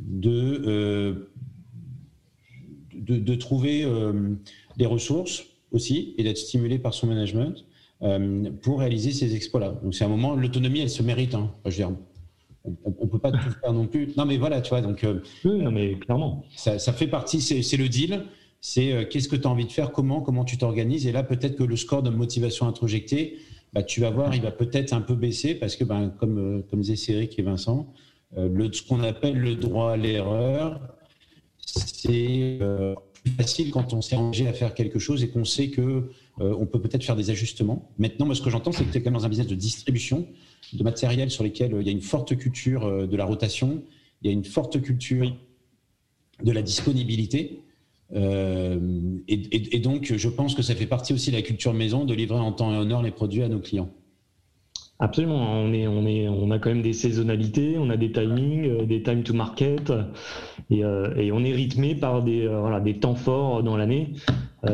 B: de, de, de, trouver des ressources aussi et d'être stimulé par son management euh, pour réaliser ces exploits-là. Donc c'est un moment, l'autonomie, elle se mérite. Hein. je veux dire, on ne peut pas tout faire non plus. Non, mais voilà, tu vois, donc.
C: Euh, oui, non, mais clairement.
B: Ça, ça fait partie, c'est le deal. C'est euh, qu'est-ce que tu as envie de faire, comment, comment tu t'organises? Et là, peut-être que le score de motivation introjectée, bah, tu vas voir, il va peut-être un peu baisser parce que, ben, comme, comme disaient Cédric et Vincent, le, ce qu'on appelle le droit à l'erreur, c'est plus facile quand on s'est engagé à faire quelque chose et qu'on sait que euh, on peut peut-être faire des ajustements. Maintenant, moi, ce que j'entends, c'est que tu es quand même dans un business de distribution de matériel sur lesquels euh, il y a une forte culture euh, de la rotation, il y a une forte culture de la disponibilité. et, donc, je pense que ça fait partie aussi de la culture maison de livrer en temps et en heure les produits à nos clients.
C: Absolument, on, est, on, est, on a quand même des saisonnalités, on a des timings, des time to market, et, on est rythmé par des, des temps forts dans l'année.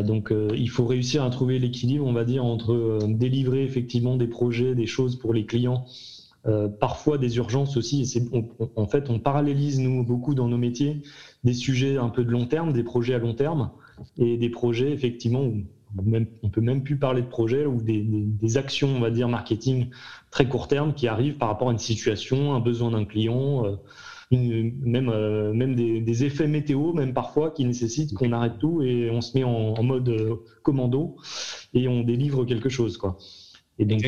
C: donc il faut réussir à trouver l'équilibre, on va dire, entre délivrer effectivement des projets, des choses pour les clients, parfois des urgences aussi. en fait, on parallélise nous beaucoup dans nos métiers des sujets un peu de long terme, des projets à long terme et des projets effectivement où même, on peut même plus parler de projets ou des, actions, on va dire, marketing très court terme qui arrivent par rapport à une situation, un besoin d'un client, euh, même, euh, même des, effets météo, même parfois, qui nécessitent qu'on arrête tout et on se met en, mode euh, commando et on délivre quelque chose. Quoi. Et donc,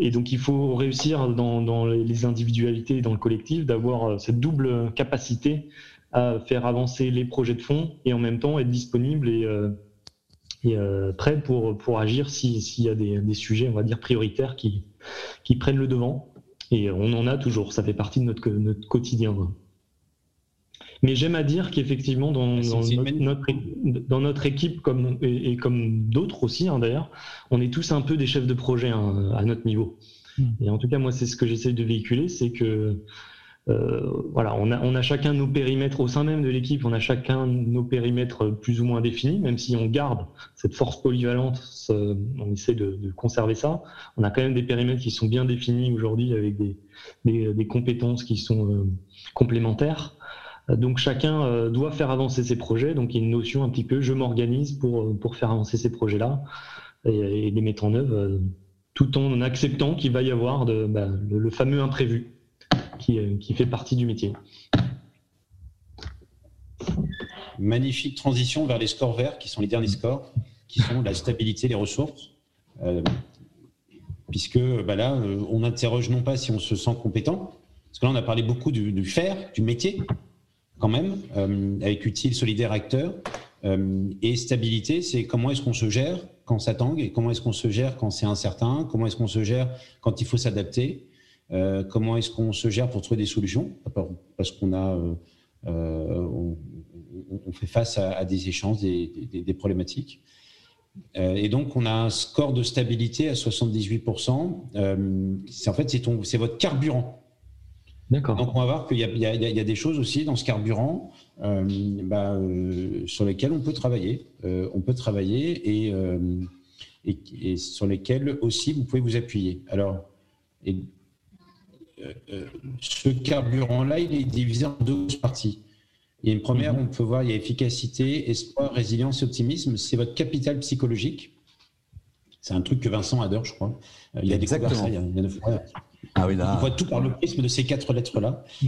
C: et donc, il faut réussir dans, dans, les individualités et dans le collectif d'avoir cette double capacité à faire avancer les projets de fond et en même temps être disponible et euh, prêt pour, pour agir s'il y a des, des, sujets, on va dire, prioritaires qui, qui prennent le devant. Et on en a toujours, ça fait partie de notre, notre quotidien. Mais j'aime à dire qu'effectivement, dans, dans, notre, dans, notre, équipe, comme, et, comme d'autres aussi hein, d'ailleurs, on est tous un peu des chefs de projet hein, à notre niveau. Hmm. Et en tout cas, moi, c'est ce que j'essaie de véhiculer, c'est que voilà, on a, on a, chacun nos périmètres au sein même de l'équipe, on a chacun nos périmètres plus ou moins définis, même si on garde cette force polyvalente, on essaie de, conserver ça. On a quand même des périmètres qui sont bien définis aujourd'hui avec des, compétences qui sont euh, complémentaires. Donc chacun euh, doit faire avancer ses projets. Donc il y a une notion un petit peu, je m'organise pour, pour faire avancer ces projets-là et, les mettre en œuvre, tout en acceptant qu'il va y avoir de, bah, le fameux imprévu. Euh, qui, fait partie du métier.
B: Magnifique transition vers les scores verts, qui sont les derniers scores, qui sont la stabilité des ressources. Euh, puisque bah là, euh, on interroge non pas si on se sent compétent, parce que là, on a parlé beaucoup du, faire, du métier, quand même, avec utile, solidaire, acteur. et stabilité, c'est comment est-ce qu'on se gère quand ça tangue, et comment est-ce qu'on se gère quand c'est incertain, comment est-ce qu'on se gère quand il faut s'adapter. Euh, comment est-ce qu'on se gère pour trouver des solutions Parce qu'on a, euh, euh, on, fait face à, des échanges, des, problématiques. et donc, on a un score de stabilité à 78%. c'est en fait, c'est votre carburant. D'accord. Donc, on va voir qu'il y, a des choses aussi dans ce carburant bah, sur lesquelles on peut travailler. on peut travailler et, et, sur lesquelles aussi vous pouvez vous appuyer. Alors, et ce carburant-là, il est divisé en deux parties. Il y a une première, mhm. on peut voir, il y a efficacité, espoir, résilience et optimisme. C'est votre capital psychologique. C'est un truc que Vincent adore, je crois. Euh, il a découvert ça il y a, neuf mois. Ah oui, On voit tout par le prisme de ces quatre lettres-là.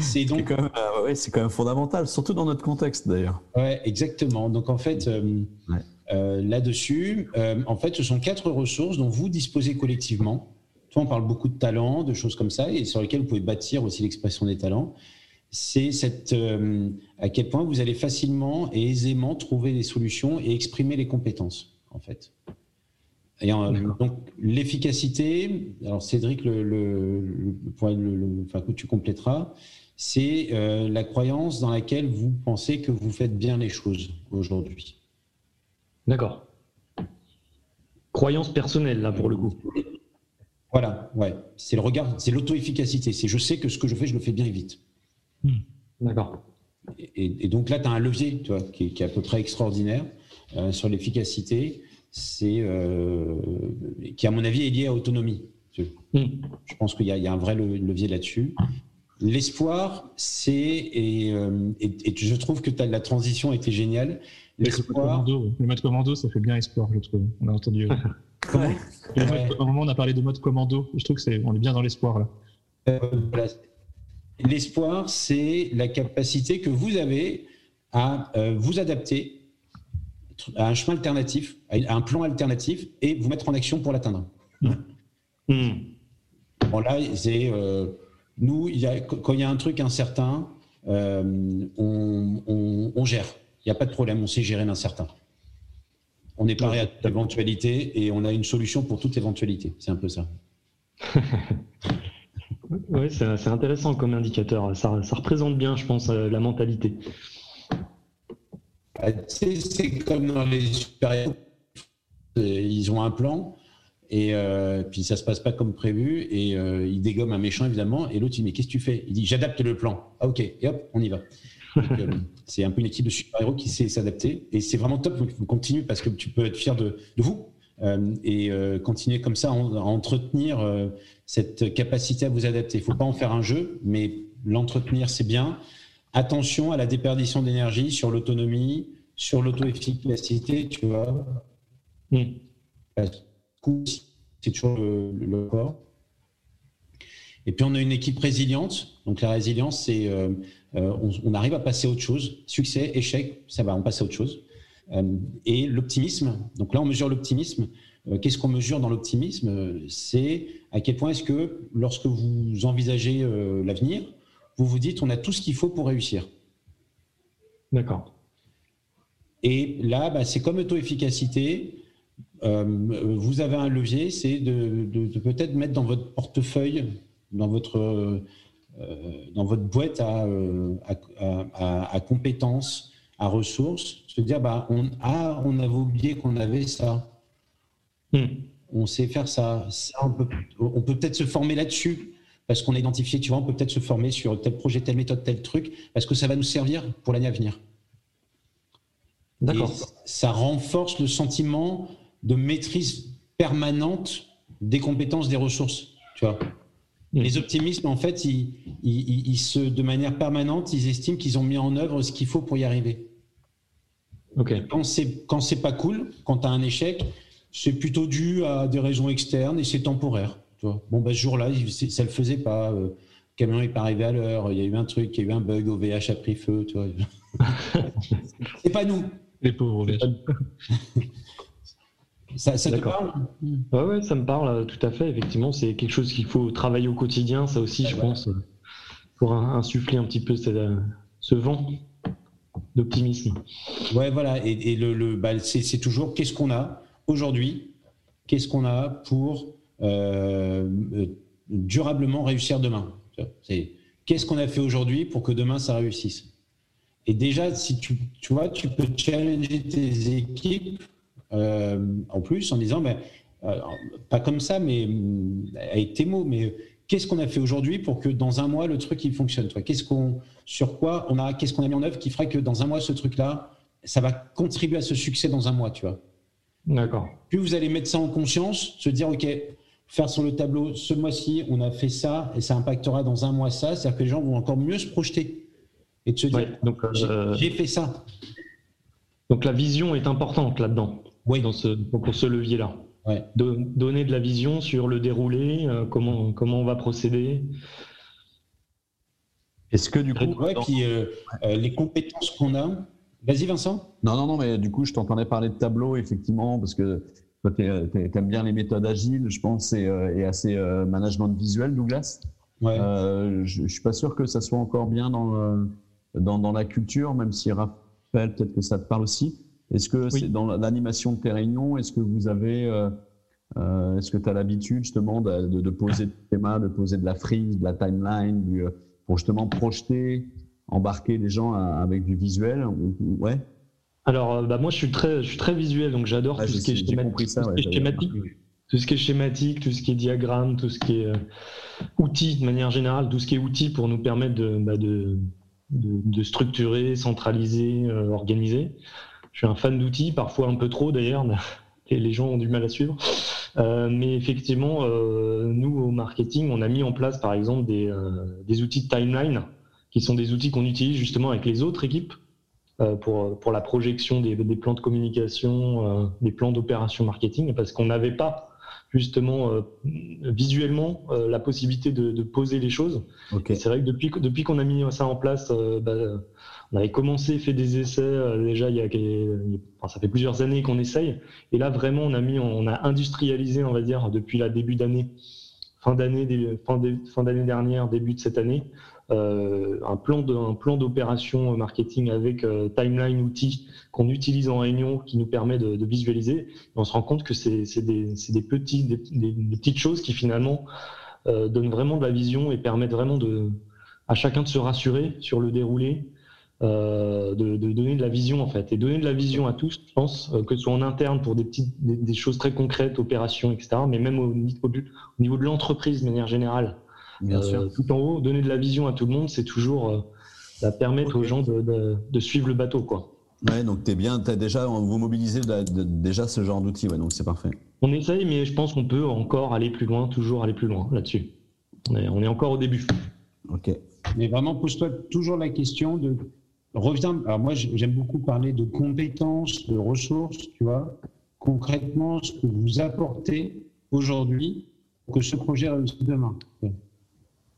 D: c'est donc. C'est quand, même fondamental, surtout dans notre contexte d'ailleurs.
B: Ouais, exactement. Donc en fait, euh, là-dessus. Euh, en fait, ce sont quatre ressources dont vous disposez collectivement. Toi, on parle beaucoup de talents, de choses comme ça, et sur lesquelles vous pouvez bâtir aussi l'expression des talents. C'est cette, euh, à quel point vous allez facilement et aisément trouver des solutions et exprimer les compétences, en fait. Et donc l'efficacité, alors Cédric, le, le, le, enfin, que tu compléteras, c'est la croyance dans laquelle vous pensez que vous faites bien les choses aujourd'hui.
C: D'accord. Croyance personnelle, là, pour le coup.
B: Voilà, ouais. C'est le regard, c'est l'auto-efficacité. C'est je sais que ce que je fais, je le fais bien et vite.
C: Hmm. D'accord.
B: Et, donc là, tu as un levier tu vois, qui, est, à peu près extraordinaire euh, sur l'efficacité. C'est euh, qui, à mon avis, est lié à autonomie. Hmm. Je pense qu'il y, a un vrai levier là-dessus. L'espoir, c'est, et, euh, je trouve que la transition était géniale,
E: L'espoir. Le mode commando, ça fait bien espoir, je trouve. On a entendu. Comment Au moment on a parlé de mode commando, je trouve que c'est, on est bien dans l'espoir là. Euh,
B: l'espoir, c'est la capacité que vous avez à euh, vous adapter à un chemin alternatif, à un plan alternatif, et vous mettre en action pour l'atteindre. Bon là, c'est euh, nous, il y a, quand il y a un truc incertain, on, on gère il n'y a pas de problème, on sait gérer l'incertain. On est paré à toute éventualité et on a une solution pour toute éventualité. C'est un peu ça.
C: oui, c'est intéressant comme indicateur. Ça, représente bien, je pense, euh, la mentalité.
B: Bah, c'est comme dans les supérieurs. Ils ont un plan et euh, puis ça se passe pas comme prévu et euh, ils dégomment un méchant évidemment et l'autre il dit mais qu'est-ce que tu fais? Il dit j'adapte le plan. Ah ok et hop on y va. c'est un peu une équipe de super-héros qui sait s'adapter. Et c'est vraiment top. Vous continuez parce que tu peux être fier de, vous et continuer comme ça à, entretenir cette capacité à vous adapter. Il ne faut pas en faire un jeu, mais l'entretenir, c'est bien. Attention à la déperdition d'énergie sur l'autonomie, sur l'auto-efficacité, tu vois. Mm. C'est toujours le, corps. Et puis on a une équipe résiliente. Donc la résilience, c'est euh, euh, on, arrive à passer à autre chose. Succès, échec, ça va, on passe à autre chose. Euh, et l'optimisme. Donc là, on mesure l'optimisme. Qu'est-ce qu'on mesure dans l'optimisme? C'est à quel point est-ce que lorsque vous envisagez l'avenir, vous vous dites on a tout ce qu'il faut pour réussir.
C: D'accord.
B: Et là, bah, c'est comme auto-efficacité. Euh, vous avez un levier, c'est de, peut-être mettre dans votre portefeuille, dans votre, euh, dans votre boîte euh, à, à, compétences, à ressources, se dire bah, on, ah, on avait oublié qu'on avait ça. Hmm. On sait faire ça. on peut, on peut peut-être se former là-dessus parce qu'on a identifié, tu vois, on peut peut-être se former sur tel projet, telle méthode, tel truc, parce que ça va nous servir pour l'année à venir. D'accord. Ça renforce le sentiment de maîtrise permanente des compétences, des ressources. Tu vois. Mm. Les optimismes, en fait, ils, se, de manière permanente, ils estiment qu'ils ont mis en œuvre ce qu'il faut pour y arriver. Okay. Quand c'est quand c'est pas cool, quand tu as un échec, c'est plutôt dû à des raisons externes et c'est temporaire. Tu vois. Bon, bah, ce jour-là, ça le faisait pas. Euh, le camion n'est pas arrivé à l'heure. Il y a eu un truc, il y a eu un bug, OVH a pris feu. Tu vois. c'est pas nous.
E: Les pauvres
C: Ça, ça te parle? Ouais, ça me parle euh, tout à fait. Effectivement, c'est quelque chose qu'il faut travailler au quotidien, ça aussi, je pense, euh, pour insuffler un petit peu ce vent d'optimisme.
B: Ouais, voilà. Et, le, bah, c'est toujours qu'est-ce qu'on a aujourd'hui, qu'est-ce qu'on a pour durablement réussir demain. C'est qu'est-ce qu'on a fait aujourd'hui pour que demain ça réussisse? Et déjà, si tu, tu vois, tu peux challenger tes équipes euh, en plus en disant, ben, euh, pas comme ça, mais euh, avec tes mots, mais qu'est-ce qu'on a fait aujourd'hui pour que dans un mois le truc il fonctionne? Qu'est-ce qu'on, sur quoi on a, qu'est-ce qu'on a mis en œuvre qui ferait que dans un mois ce truc-là, ça va contribuer à ce succès dans un mois, tu vois?
C: D'accord.
B: Puis vous allez mettre ça en conscience, se dire, ok, faire sur le tableau, ce mois-ci, on a fait ça et ça impactera dans un mois ça, c'est-à-dire que les gens vont encore mieux se projeter et de se dire donc, euh, j'ai fait ça.
C: Donc la vision est importante là-dedans,
B: oui.
C: dans ce, pour ce levier-là. Ouais. donner de la vision sur le déroulé, euh, comment, comment on va procéder.
B: Est-ce que du coup. Ouais, puis euh, les compétences qu'on a. Vas-y, Vincent.
D: Non, non, non, mais du coup, je t'entendais parler de tableau, effectivement, parce que toi, tu aimes bien les méthodes agiles, je pense, et, et assez management visuel, Douglas? Ouais. je ne suis pas sûr que ça soit encore bien dans dans, la culture, même si Raphaël, peut-être que ça te parle aussi. Est-ce que c'est dans l'animation de tes réunions, est-ce que vous avez, euh, euh, est-ce que tu as l'habitude justement de, de, poser des schémas, de poser de la frise, de la timeline, du, pour justement projeter, embarquer les gens avec du visuel Ouais?
C: Alors, euh, bah moi, je suis très, je suis très visuel, donc j'adore tout, ce qui est schématique. Tout ce qui est schématique, tout ce qui est diagramme, tout ce qui est outils de manière générale, tout ce qui est outils pour nous permettre de, bah de de, structurer, centraliser, euh, organiser. Je suis un fan d'outils, parfois un peu trop d'ailleurs, et les gens ont du mal à suivre. Euh, mais effectivement, euh, nous au marketing, on a mis en place par exemple des, des outils de timeline, qui sont des outils qu'on utilise justement avec les autres équipes pour, pour la projection des, des plans de communication, des plans d'opération marketing, parce qu'on n'avait pas justement euh, visuellement euh, la possibilité de, poser les choses. C'est vrai que depuis, depuis qu'on a mis ça en place, euh, bah, on avait commencé, fait des essais déjà il y a, ça fait plusieurs années qu'on essaye, et là vraiment on a mis, on a industrialisé, on va dire, depuis la début d'année, fin d'année, fin d'année dernière, début de cette année, euh, un plan de, plan d'opération marketing avec euh, timeline outil qu'on utilise en réunion qui nous permet de, visualiser. on se rend compte que c'est des, des, petits, des, petites choses qui finalement euh, donnent vraiment de la vision et permettent vraiment de, à chacun de se rassurer sur le déroulé, de, donner de la vision en fait et donner de la vision à tous, je pense, que ce soit en interne pour des petites, des, choses très concrètes, opérations, etc., mais même au, au niveau de l'entreprise de manière générale. Bien euh, sûr. Tout en haut, donner de la vision à tout le monde, c'est toujours, euh, ça permet aux gens de, suivre le bateau, quoi.
D: Ouais, donc es bien, as déjà, vous mobilisez déjà ce genre d'outils, ouais, donc c'est parfait.
C: On essaye, mais je pense qu'on peut encore aller plus loin, toujours aller plus loin là-dessus. On est, on est encore au début.
D: Ok.
B: Mais vraiment, pose-toi toujours la question de reviens. Alors moi, j'aime beaucoup parler de compétences, de ressources, tu vois. Concrètement, ce que vous apportez aujourd'hui pour que ce projet réussisse demain.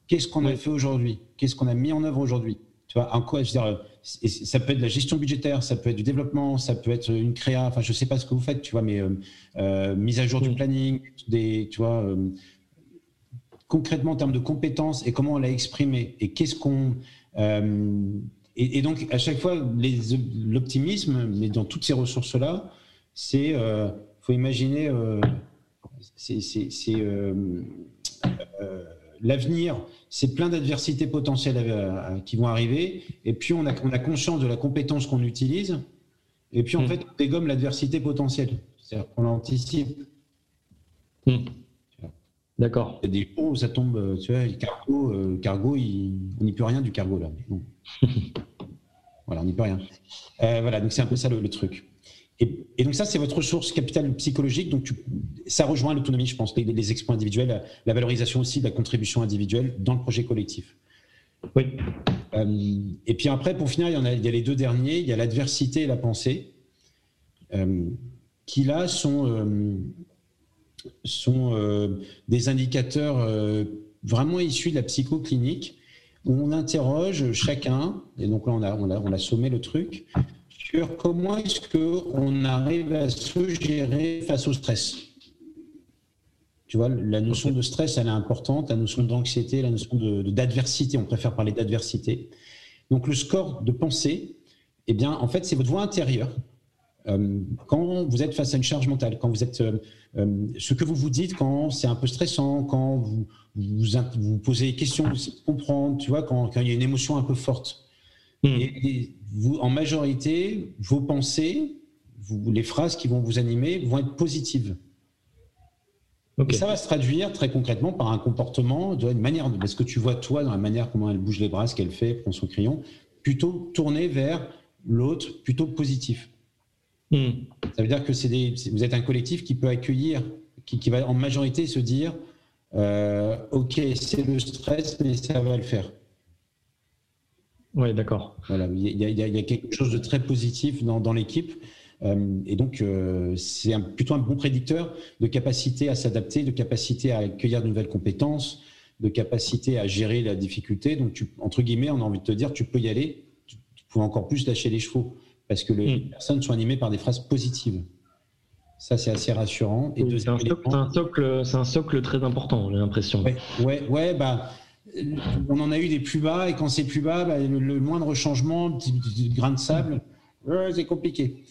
B: Qu'est-ce qu'on a fait aujourd'hui? Qu'est-ce qu'on a mis en œuvre aujourd'hui? Tu vois, en quoi je veux dire, ça peut être de la gestion budgétaire, ça peut être du développement, ça peut être une créa. Enfin, je sais pas ce que vous faites, tu vois, mais euh, euh, mise à jour du planning, des, tu vois. Euh, concrètement en termes de compétences et comment on l'a exprimé et qu'est-ce qu'on et, donc, à chaque fois, l'optimisme, mais dans toutes ces ressources-là, c'est, euh, faut imaginer, euh, c'est euh, euh, l'avenir, c'est plein d'adversités potentielles qui vont arriver, et puis on a, on a conscience de la compétence qu'on utilise, et puis en mm. fait, on dégomme l'adversité potentielle, c'est-à-dire qu'on l'anticipe.
C: Mm. D'accord.
B: Il y a des jours où ça tombe, tu vois, le cargo, cargo on n'y peut rien du cargo là. voilà, on n'y peut rien. Euh, voilà, donc c'est un peu ça le, truc. Et, donc ça, c'est votre ressource capitale psychologique. Donc ça rejoint l'autonomie, je pense, les, les exploits individuels, la, valorisation aussi de la contribution individuelle dans le projet collectif.
C: Oui.
B: Euh, et puis après, pour finir, il y, en a, il y a les deux derniers. Il y a l'adversité et la pensée, euh, qui là sont, sont des indicateurs vraiment issus de la psychoclinique on interroge chacun, et donc là on a, on a, sommé le truc, sur comment est-ce qu'on arrive à se gérer face au stress. Tu vois, la notion de stress, elle est importante, la notion d'anxiété, la notion d'adversité, on préfère parler d'adversité. Donc le score de pensée, eh bien, en fait, c'est votre voix intérieure. Euh, quand vous êtes face à une charge mentale, quand vous êtes, euh, euh, ce que vous vous dites quand c'est un peu stressant, quand vous vous, vous posez des questions, vous comprendre, tu vois, quand, quand, il y a une émotion un peu forte. Hmm. Et, vous, en majorité, vos pensées, vous, les phrases qui vont vous animer vont être positives. Et ça va se traduire très concrètement par un comportement, de une manière, parce que tu vois toi dans la manière comment elle bouge les bras, ce qu'elle fait, prend son crayon, plutôt tourné vers l'autre, plutôt positif. Hmm. Ça veut dire que c'est vous êtes un collectif qui peut accueillir, qui, qui va en majorité se dire euh, ok, c'est le stress, mais ça va le faire.
C: Oui, d'accord.
B: Voilà, il y, a quelque chose de très positif dans, l'équipe. Euh, et donc, euh, c'est plutôt un bon prédicteur de capacité à s'adapter, de capacité à accueillir de nouvelles compétences, de capacité à gérer la difficulté. Donc, tu, entre guillemets, on a envie de te dire, tu peux y aller, tu, peux encore plus lâcher les chevaux, parce que les hmm. personnes sont animées par des phrases positives. Ça, c'est assez rassurant.
C: Et c'est un, socle, c'est un socle très important, j'ai l'impression.
B: Ouais, ouais, bah, on en a eu des plus bas, et quand c'est plus bas, bah, le, moindre changement, de grain de sable, c'est compliqué.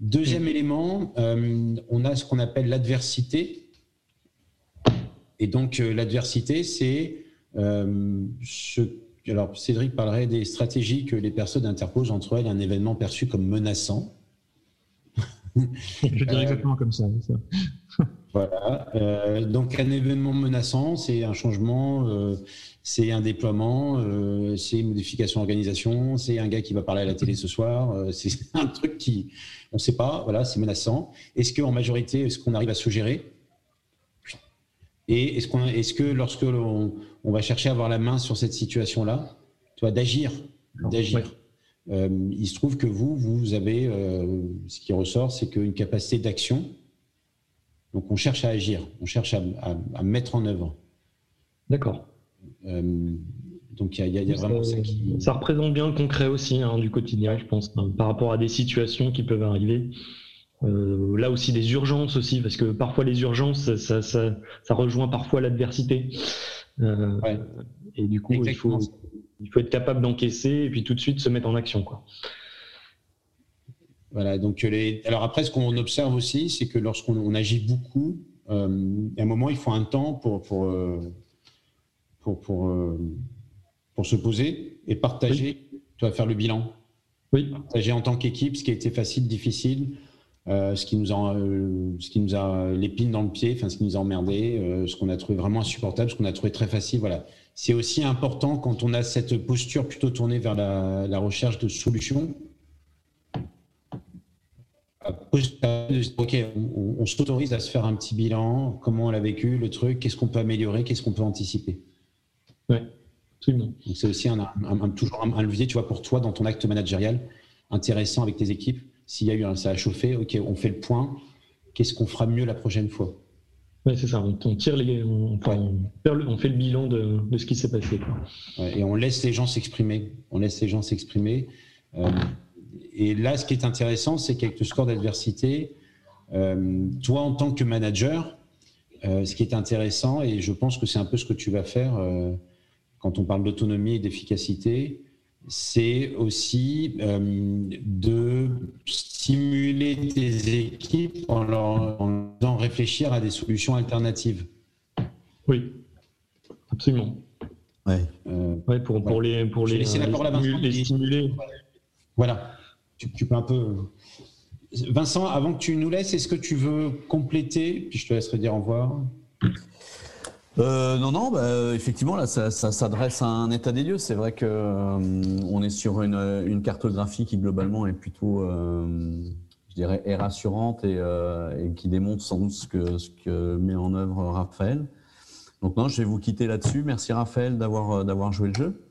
B: Deuxième élément, euh, on a ce qu'on appelle l'adversité. Et donc, euh, l'adversité, c'est euh, ce. Alors, Cédric parlerait des stratégies que les personnes interposent entre elles un événement perçu comme menaçant
E: je dirais exactement comme ça.
B: voilà. Euh, donc un événement menaçant, c'est un changement, euh, c'est un déploiement, euh, c'est une modification d'organisation, c'est un gars qui va parler à la télé ce soir, c'est un truc qui, on ne sait pas, voilà, c'est menaçant. Est-ce qu'en majorité, est-ce qu'on arrive à se gérer? Et est-ce, qu'on, est-ce que lorsque l'on on va chercher à avoir la main sur cette situation-là, tu vois, d'agir, d'agir. Il se trouve que vous, vous avez, ce qui ressort, c'est qu'une capacité d'action. Donc on cherche à agir, on cherche à, mettre en œuvre.
C: D'accord.
B: Euh, donc il y, a vraiment
C: ça,
B: qui.
C: Ça représente bien le concret aussi hein, du quotidien, je pense, hein, par rapport à des situations qui peuvent arriver. là aussi des urgences aussi, parce que parfois les urgences, ça, ça, rejoint parfois l'adversité. Et du coup, il faut, il faut être capable d'encaisser et puis tout de suite se mettre en action. Quoi.
B: Voilà, donc les... alors après, ce qu'on observe aussi, c'est que lorsqu'on agit beaucoup, euh, à un moment, il faut un temps pour, pour, euh, pour, pour, euh, pour, se poser et partager, tu vas faire le bilan.
C: Oui.
B: Partager en tant qu'équipe ce qui a été facile, difficile, ce qui nous a, ce qui nous a l'épine dans le pied, enfin ce qui nous a emmerdé, ce qu'on a trouvé vraiment insupportable, ce qu'on a trouvé très facile. Voilà, c'est aussi important quand on a cette posture plutôt tournée vers la, la recherche de solutions ok, on, s'autorise à se faire un petit bilan, comment on l'a vécu, le truc, qu'est-ce qu'on peut améliorer, qu'est-ce qu'on peut anticiper.
C: Oui, absolument.
B: Donc c'est aussi un, toujours un, levier, tu vois, pour toi dans ton acte managérial, intéressant avec tes équipes. S'il y a eu un, ça a chauffé, ok, on fait le point, qu'est-ce qu'on fera mieux la prochaine fois?
C: Oui, c'est ça, on, tire les, on, fait le bilan de, ce qui s'est passé.
B: et on laisse les gens s'exprimer, on laisse les gens s'exprimer. Euh, et là, ce qui est intéressant, c'est qu'avec le score d'adversité, euh, toi, en tant que manager, euh, ce qui est intéressant, et je pense que c'est un peu ce que tu vas faire euh, quand on parle d'autonomie et d'efficacité, c'est aussi de stimuler tes équipes en leur en faisant réfléchir à des solutions alternatives.
C: Oui, absolument.
B: Ouais.
C: ouais pour, pour les pour les,
B: les, les stimuler. Voilà tu, peux un peu. Vincent, avant que tu nous laisses, est-ce que tu veux compléter Puis je te laisserai dire au revoir.
D: Euh, non, non, bah, effectivement, là, ça, s'adresse à un état des lieux. C'est vrai que euh, on est sur une, cartographie qui globalement est plutôt, euh, je dirais, rassurante et, qui démontre sans doute ce que, met en œuvre Raphaël. Donc non, je vais vous quitter là-dessus. Merci Raphaël d'avoir joué le jeu.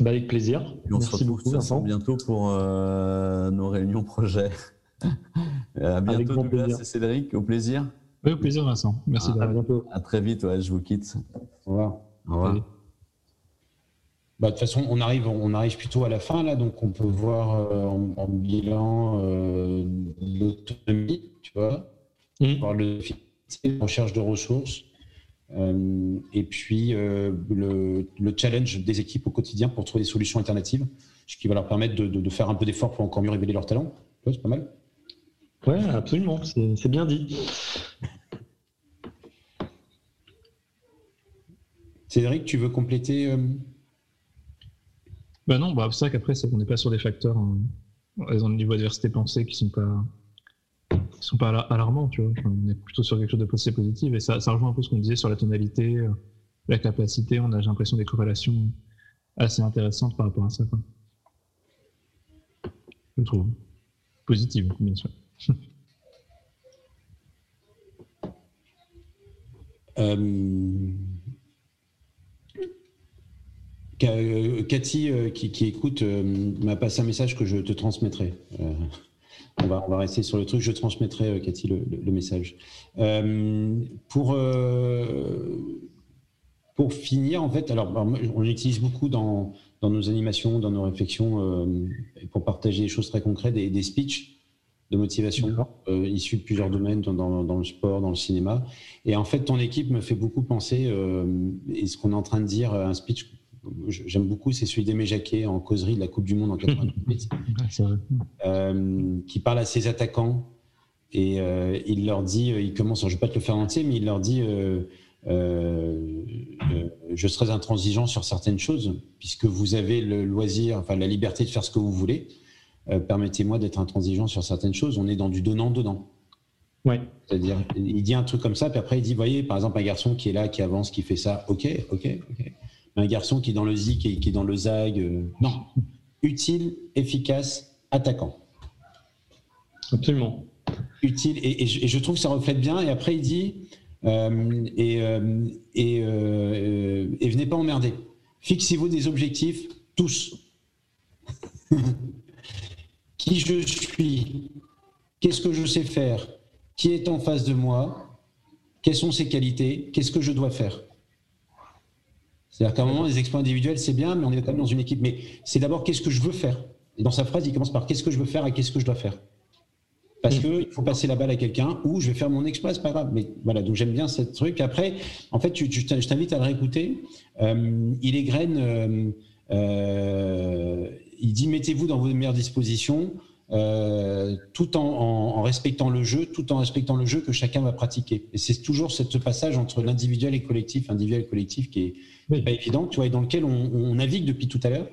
C: Bah, avec plaisir.
D: on Merci se retrouve beaucoup, Vincent. bientôt pour euh, nos réunions projets. à bientôt, Douglas et Cédric. Au plaisir.
E: Oui, au plaisir, Vincent. Merci.
D: à, bientôt. À très vite. Ouais, je vous quitte.
B: Au revoir.
D: Au revoir.
B: Bah, de toute façon, on arrive, on arrive plutôt à la fin là, donc on peut voir euh, en, bilan euh, l'autonomie, tu vois, mmh. voir le recherche de ressources, et puis euh, le, challenge des équipes au quotidien pour trouver des solutions alternatives, ce qui va leur permettre de, faire un peu d'effort pour encore mieux révéler leurs talents. C'est pas mal.
C: Ouais, absolument, c'est bien dit.
B: Cédric, tu veux compléter euh...
E: Ben non, bah c'est vrai qu'après, on n'est pas sur des facteurs en raison du niveau diversité pensée qui sont pas ils sont pas alarmants, tu vois. on est plutôt sur quelque chose de positif et ça, rejoint un peu ce qu'on disait sur la tonalité, euh, la capacité. On a, j'ai l'impression, des corrélations assez intéressantes par rapport à ça. Je trouve positive, bien sûr.
B: Euh, Cathy, euh, qui, qui, écoute, m'a passé un message que je te transmettrai on va, on va rester sur le truc. Je transmettrai, euh, Cathy, le, message. Euh, pour, euh, pour finir, en fait, alors, on utilise beaucoup dans, dans nos animations, dans nos réflexions, pour partager des choses très concrètes, des, des speeches de motivation issus de plusieurs domaines, dans, dans, le sport, dans le cinéma. Et en fait, ton équipe me fait beaucoup penser, et ce qu'on est en train de dire, un speech j'aime beaucoup, c'est celui d'Aimé Jacquet en causerie de la Coupe du Monde en 98, euh, qui parle à ses attaquants et euh, il leur dit, euh, il commence, je ne vais pas te le faire entier, mais il leur dit, je serai intransigeant sur certaines choses, puisque vous avez le loisir, enfin la liberté de faire ce que vous voulez. Permettez-moi d'être intransigeant sur certaines choses. On est dans du donnant-donnant.
C: Ouais.
B: C'est-à-dire, il dit un truc comme ça, puis après il dit, voyez, par exemple, un garçon qui est là, qui avance, qui fait ça, ok, ok, ok un garçon qui est dans le zik et qui est dans le zag. Euh, non. Utile, efficace, attaquant.
C: Absolument.
B: Utile, et, je, trouve que ça reflète bien. Et après, il dit euh, et, euh, et, venez pas emmerder. Fixez-vous des objectifs, tous. qui je suis? Qu'est-ce que je sais faire? Qui est en face de moi? Quelles sont ses qualités? Qu'est-ce que je dois faire? C'est-à-dire qu'à un moment, les exploits individuels, c'est bien, mais on est quand même dans une équipe. Mais c'est d'abord qu'est-ce que je veux faire? Et dans sa phrase, il commence par qu'est-ce que je veux faire et qu'est-ce que je dois faire? Parce qu'il faut passer la balle à quelqu'un ou je vais faire mon exploit, c'est pas grave. Mais voilà, donc j'aime bien ce truc. Après, en fait, je t'invite à le réécouter. Euh, il est euh, euh, il dit mettez-vous dans vos meilleures dispositions. Tout en, respectant le jeu, tout en respectant le jeu que chacun va pratiquer. Et c'est toujours ce passage entre l'individuel et le collectif, individuel et collectif qui est, pas évident, tu vois, et dans lequel on, navigue depuis tout à l'heure.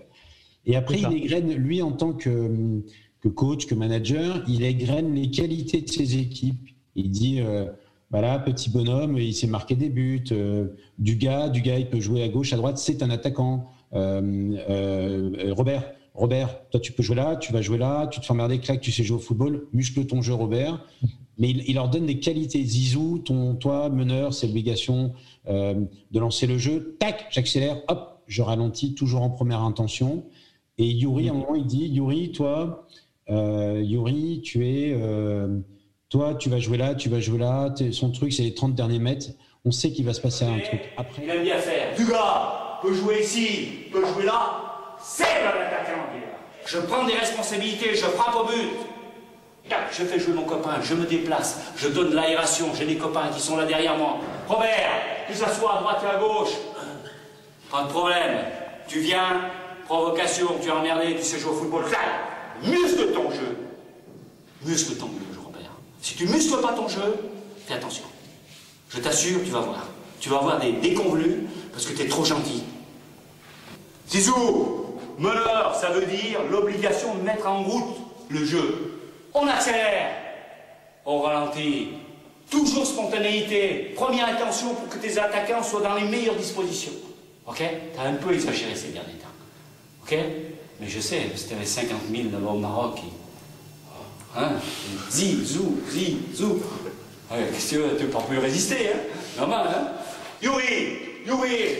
B: Et après, il égrène, lui, en tant que, que coach, que manager, il égrène les qualités de ses équipes. Il dit, voilà, petit bonhomme, il s'est marqué des buts. du gars, du gars, il peut jouer à gauche, à droite, c'est un attaquant. Robert, Robert, toi tu peux jouer là, tu vas jouer là, tu te fais emmerder, claque, tu sais jouer au football, muscle ton jeu, Robert. Mais il, leur donne des qualités. Zizou, ton, toi, meneur, c'est l'obligation euh, de lancer le jeu. Tac, j'accélère, hop, je ralentis, toujours en première intention. Et Yuri, à un moment, il dit Yuri, toi, euh, Yuri, tu es. Euh, toi, tu vas jouer là, tu vas jouer là. Son truc, c'est les 30 derniers mètres. On sait qu'il va se passer un truc.
A: Après... Il a bien faire. Du gars peut jouer ici, peut jouer là c'est un attaquant Je prends des responsabilités, je frappe au but. Je fais jouer mon copain, je me déplace, je donne l'aération, j'ai des copains qui sont là derrière moi. Robert, tu s'assois à droite et à gauche. Pas de problème. Tu viens, provocation, tu es emmerdé, tu sais jouer au football. muscle ton jeu. Muscle ton jeu, Robert. Si tu muscles pas ton jeu, fais attention. Je t'assure, tu vas voir. Tu vas avoir des déconvenus parce que tu es trop gentil. Zizou, Meneur, ça veut dire l'obligation de mettre en route le jeu. On accélère, on ralentit. Toujours spontanéité, première intention pour que tes attaquants soient dans les meilleures dispositions. Ok? T'as un peu exagéré ces derniers temps. Ok? Mais je sais, c'était les 50 000 là-bas au Maroc. Hein? Zi, zou, zi, zou. Qu'est-ce que tu veux? Tu peux résister, hein? Normal, hein? Yuri, Yuri,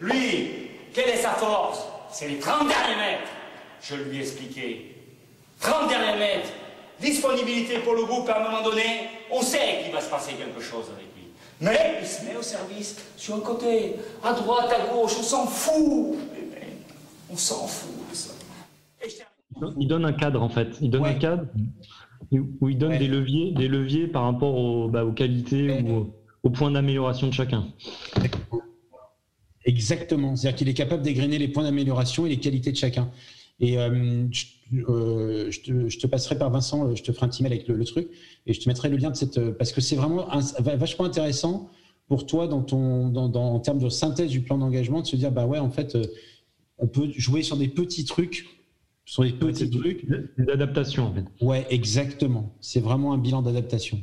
A: lui, quelle est sa force? C'est les 30 derniers mètres. Je lui ai expliqué. 30 derniers mètres, disponibilité pour le groupe à un moment donné, on sait qu'il va se passer quelque chose avec lui. Mais il se met au service sur un côté, à droite, à gauche, on s'en fout. On s'en fout de ça.
C: Il donne un cadre en fait. Il donne un cadre où il donne des leviers, des leviers par rapport bah, aux qualités ou aux points d'amélioration de chacun.
B: Exactement. C'est-à-dire qu'il est capable d'égrener les points d'amélioration et les qualités de chacun. Et euh, euh, je, te, passerai par Vincent, euh, je te ferai un petit mail avec le, truc et je te mettrai le lien de cette. Parce que c'est vraiment vachement intéressant pour toi dans ton, dans, en termes de synthèse du plan d'engagement de se dire bah ouais, en fait, on peut jouer sur des petits trucs. Sur des petits trucs.
C: D'adaptation, en fait.
B: Ouais, exactement. C'est vraiment un bilan d'adaptation.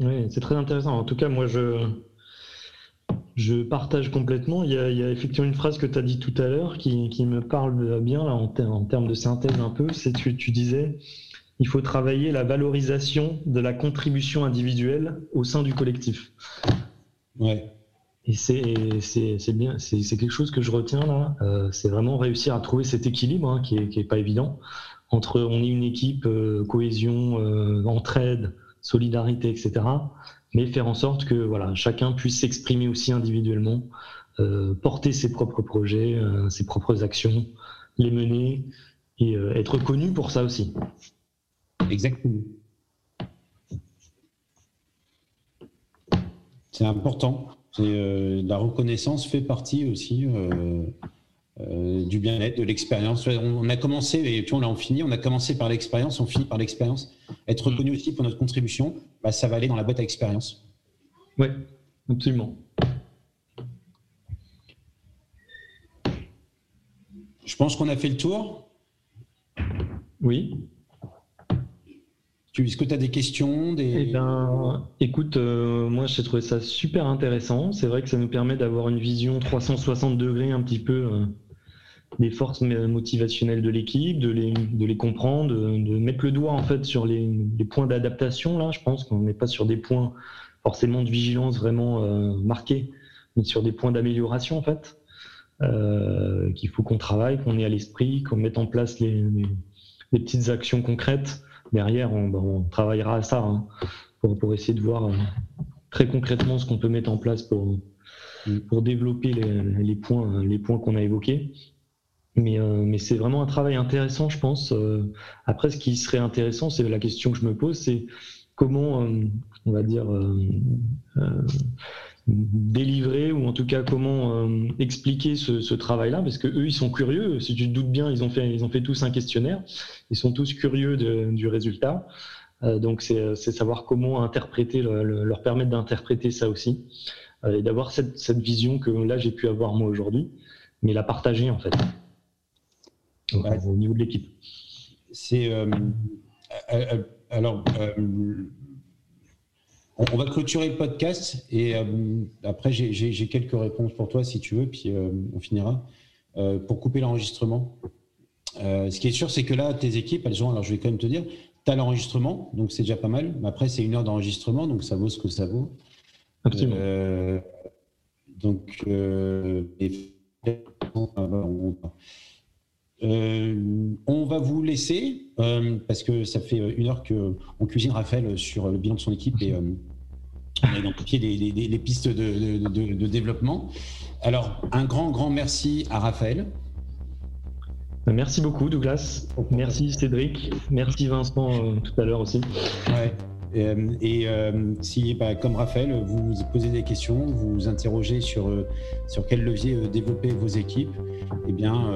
C: Oui, c'est très intéressant. En tout cas, moi, je, je partage complètement. Il y a, effectivement une phrase que tu as dit tout à l'heure qui, me parle bien là, en, termes de synthèse un peu. C'est tu, tu disais il faut travailler la valorisation de la contribution individuelle au sein du collectif.
B: Ouais.
C: Et c'est bien, c'est quelque chose que je retiens là. Euh, c'est vraiment réussir à trouver cet équilibre hein, qui, est, pas évident entre on est une équipe, euh, cohésion, euh, entraide, solidarité, etc mais faire en sorte que voilà, chacun puisse s'exprimer aussi individuellement, euh, porter ses propres projets, euh, ses propres actions, les mener et euh, être connu pour ça aussi.
B: Exactement. C'est important. la reconnaissance fait partie aussi du bien-être, de l'expérience. On a commencé, et puis on a fini, on a commencé par l'expérience, on finit par l'expérience. Être reconnu aussi pour notre contribution, bah, ça va aller dans la boîte à expérience.
C: Oui, absolument.
B: Je pense qu'on a fait le tour.
C: Oui.
B: Est-ce que tu as des questions des...
C: Eh ben, écoute, euh, moi j'ai trouvé ça super intéressant. C'est vrai que ça nous permet d'avoir une vision 360 degrés un petit peu euh, des forces motivationnelles de l'équipe, de les, de les comprendre, de, mettre le doigt en fait sur les, points d'adaptation. Là, je pense qu'on n'est pas sur des points forcément de vigilance vraiment euh, marqués, mais sur des points d'amélioration en fait. Euh, qu'il faut qu'on travaille, qu'on ait à l'esprit, qu'on mette en place les, les, petites actions concrètes. Derrière, on, ben, on travaillera à ça hein, pour, pour, essayer de voir euh, très concrètement ce qu'on peut mettre en place pour, pour développer les, les points, les points qu'on a évoqués. Mais, euh, mais c'est vraiment un travail intéressant, je pense. Euh, après, ce qui serait intéressant, c'est la question que je me pose, c'est comment, euh, on va dire, délivrer ou en tout cas comment expliquer ce, ce travail-là, parce que eux, ils sont curieux. Si tu te doutes bien, ils ont fait, ils ont fait tous un questionnaire. Ils sont tous curieux du résultat. donc, c'est savoir comment interpréter, leur permettre d'interpréter ça aussi et d'avoir cette, cette vision que là j'ai pu avoir moi aujourd'hui, mais la partager en fait au niveau de l'équipe.
B: c'est alors on, va clôturer le podcast et après j'ai quelques réponses pour toi si tu veux, puis on finira pour couper l'enregistrement. ce qui est sûr, c'est que là, tes équipes, elles ont, alors je vais quand même te dire, tu as l'enregistrement, donc c'est déjà pas mal. Mais après, c'est une heure d'enregistrement, donc ça vaut ce que ça vaut.
C: Absolument.
B: donc, euh, on va vous laisser euh, parce que ça fait une heure qu'on cuisine Raphaël sur le bilan de son équipe et euh, on a identifié les, pistes de, développement. Alors, un grand, grand merci à Raphaël.
C: Merci beaucoup, Douglas. Merci, Cédric. Merci, Vincent, tout à l'heure aussi.
B: Ouais. Euh, et euh, si, bah, comme Raphaël, vous posez des questions, vous vous interrogez sur, euh, sur quel levier développer vos équipes, eh bien,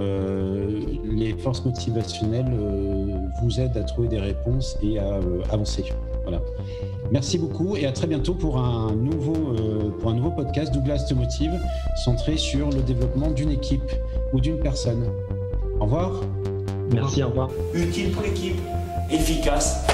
B: les forces motivationnelles vous aident à trouver des réponses et à avancer. Voilà. Merci beaucoup et à très bientôt pour un nouveau, pour un nouveau podcast Douglas te motive centré sur le développement d'une équipe ou d'une personne. Au revoir.
C: Merci, au revoir.
A: Utile pour l'équipe, efficace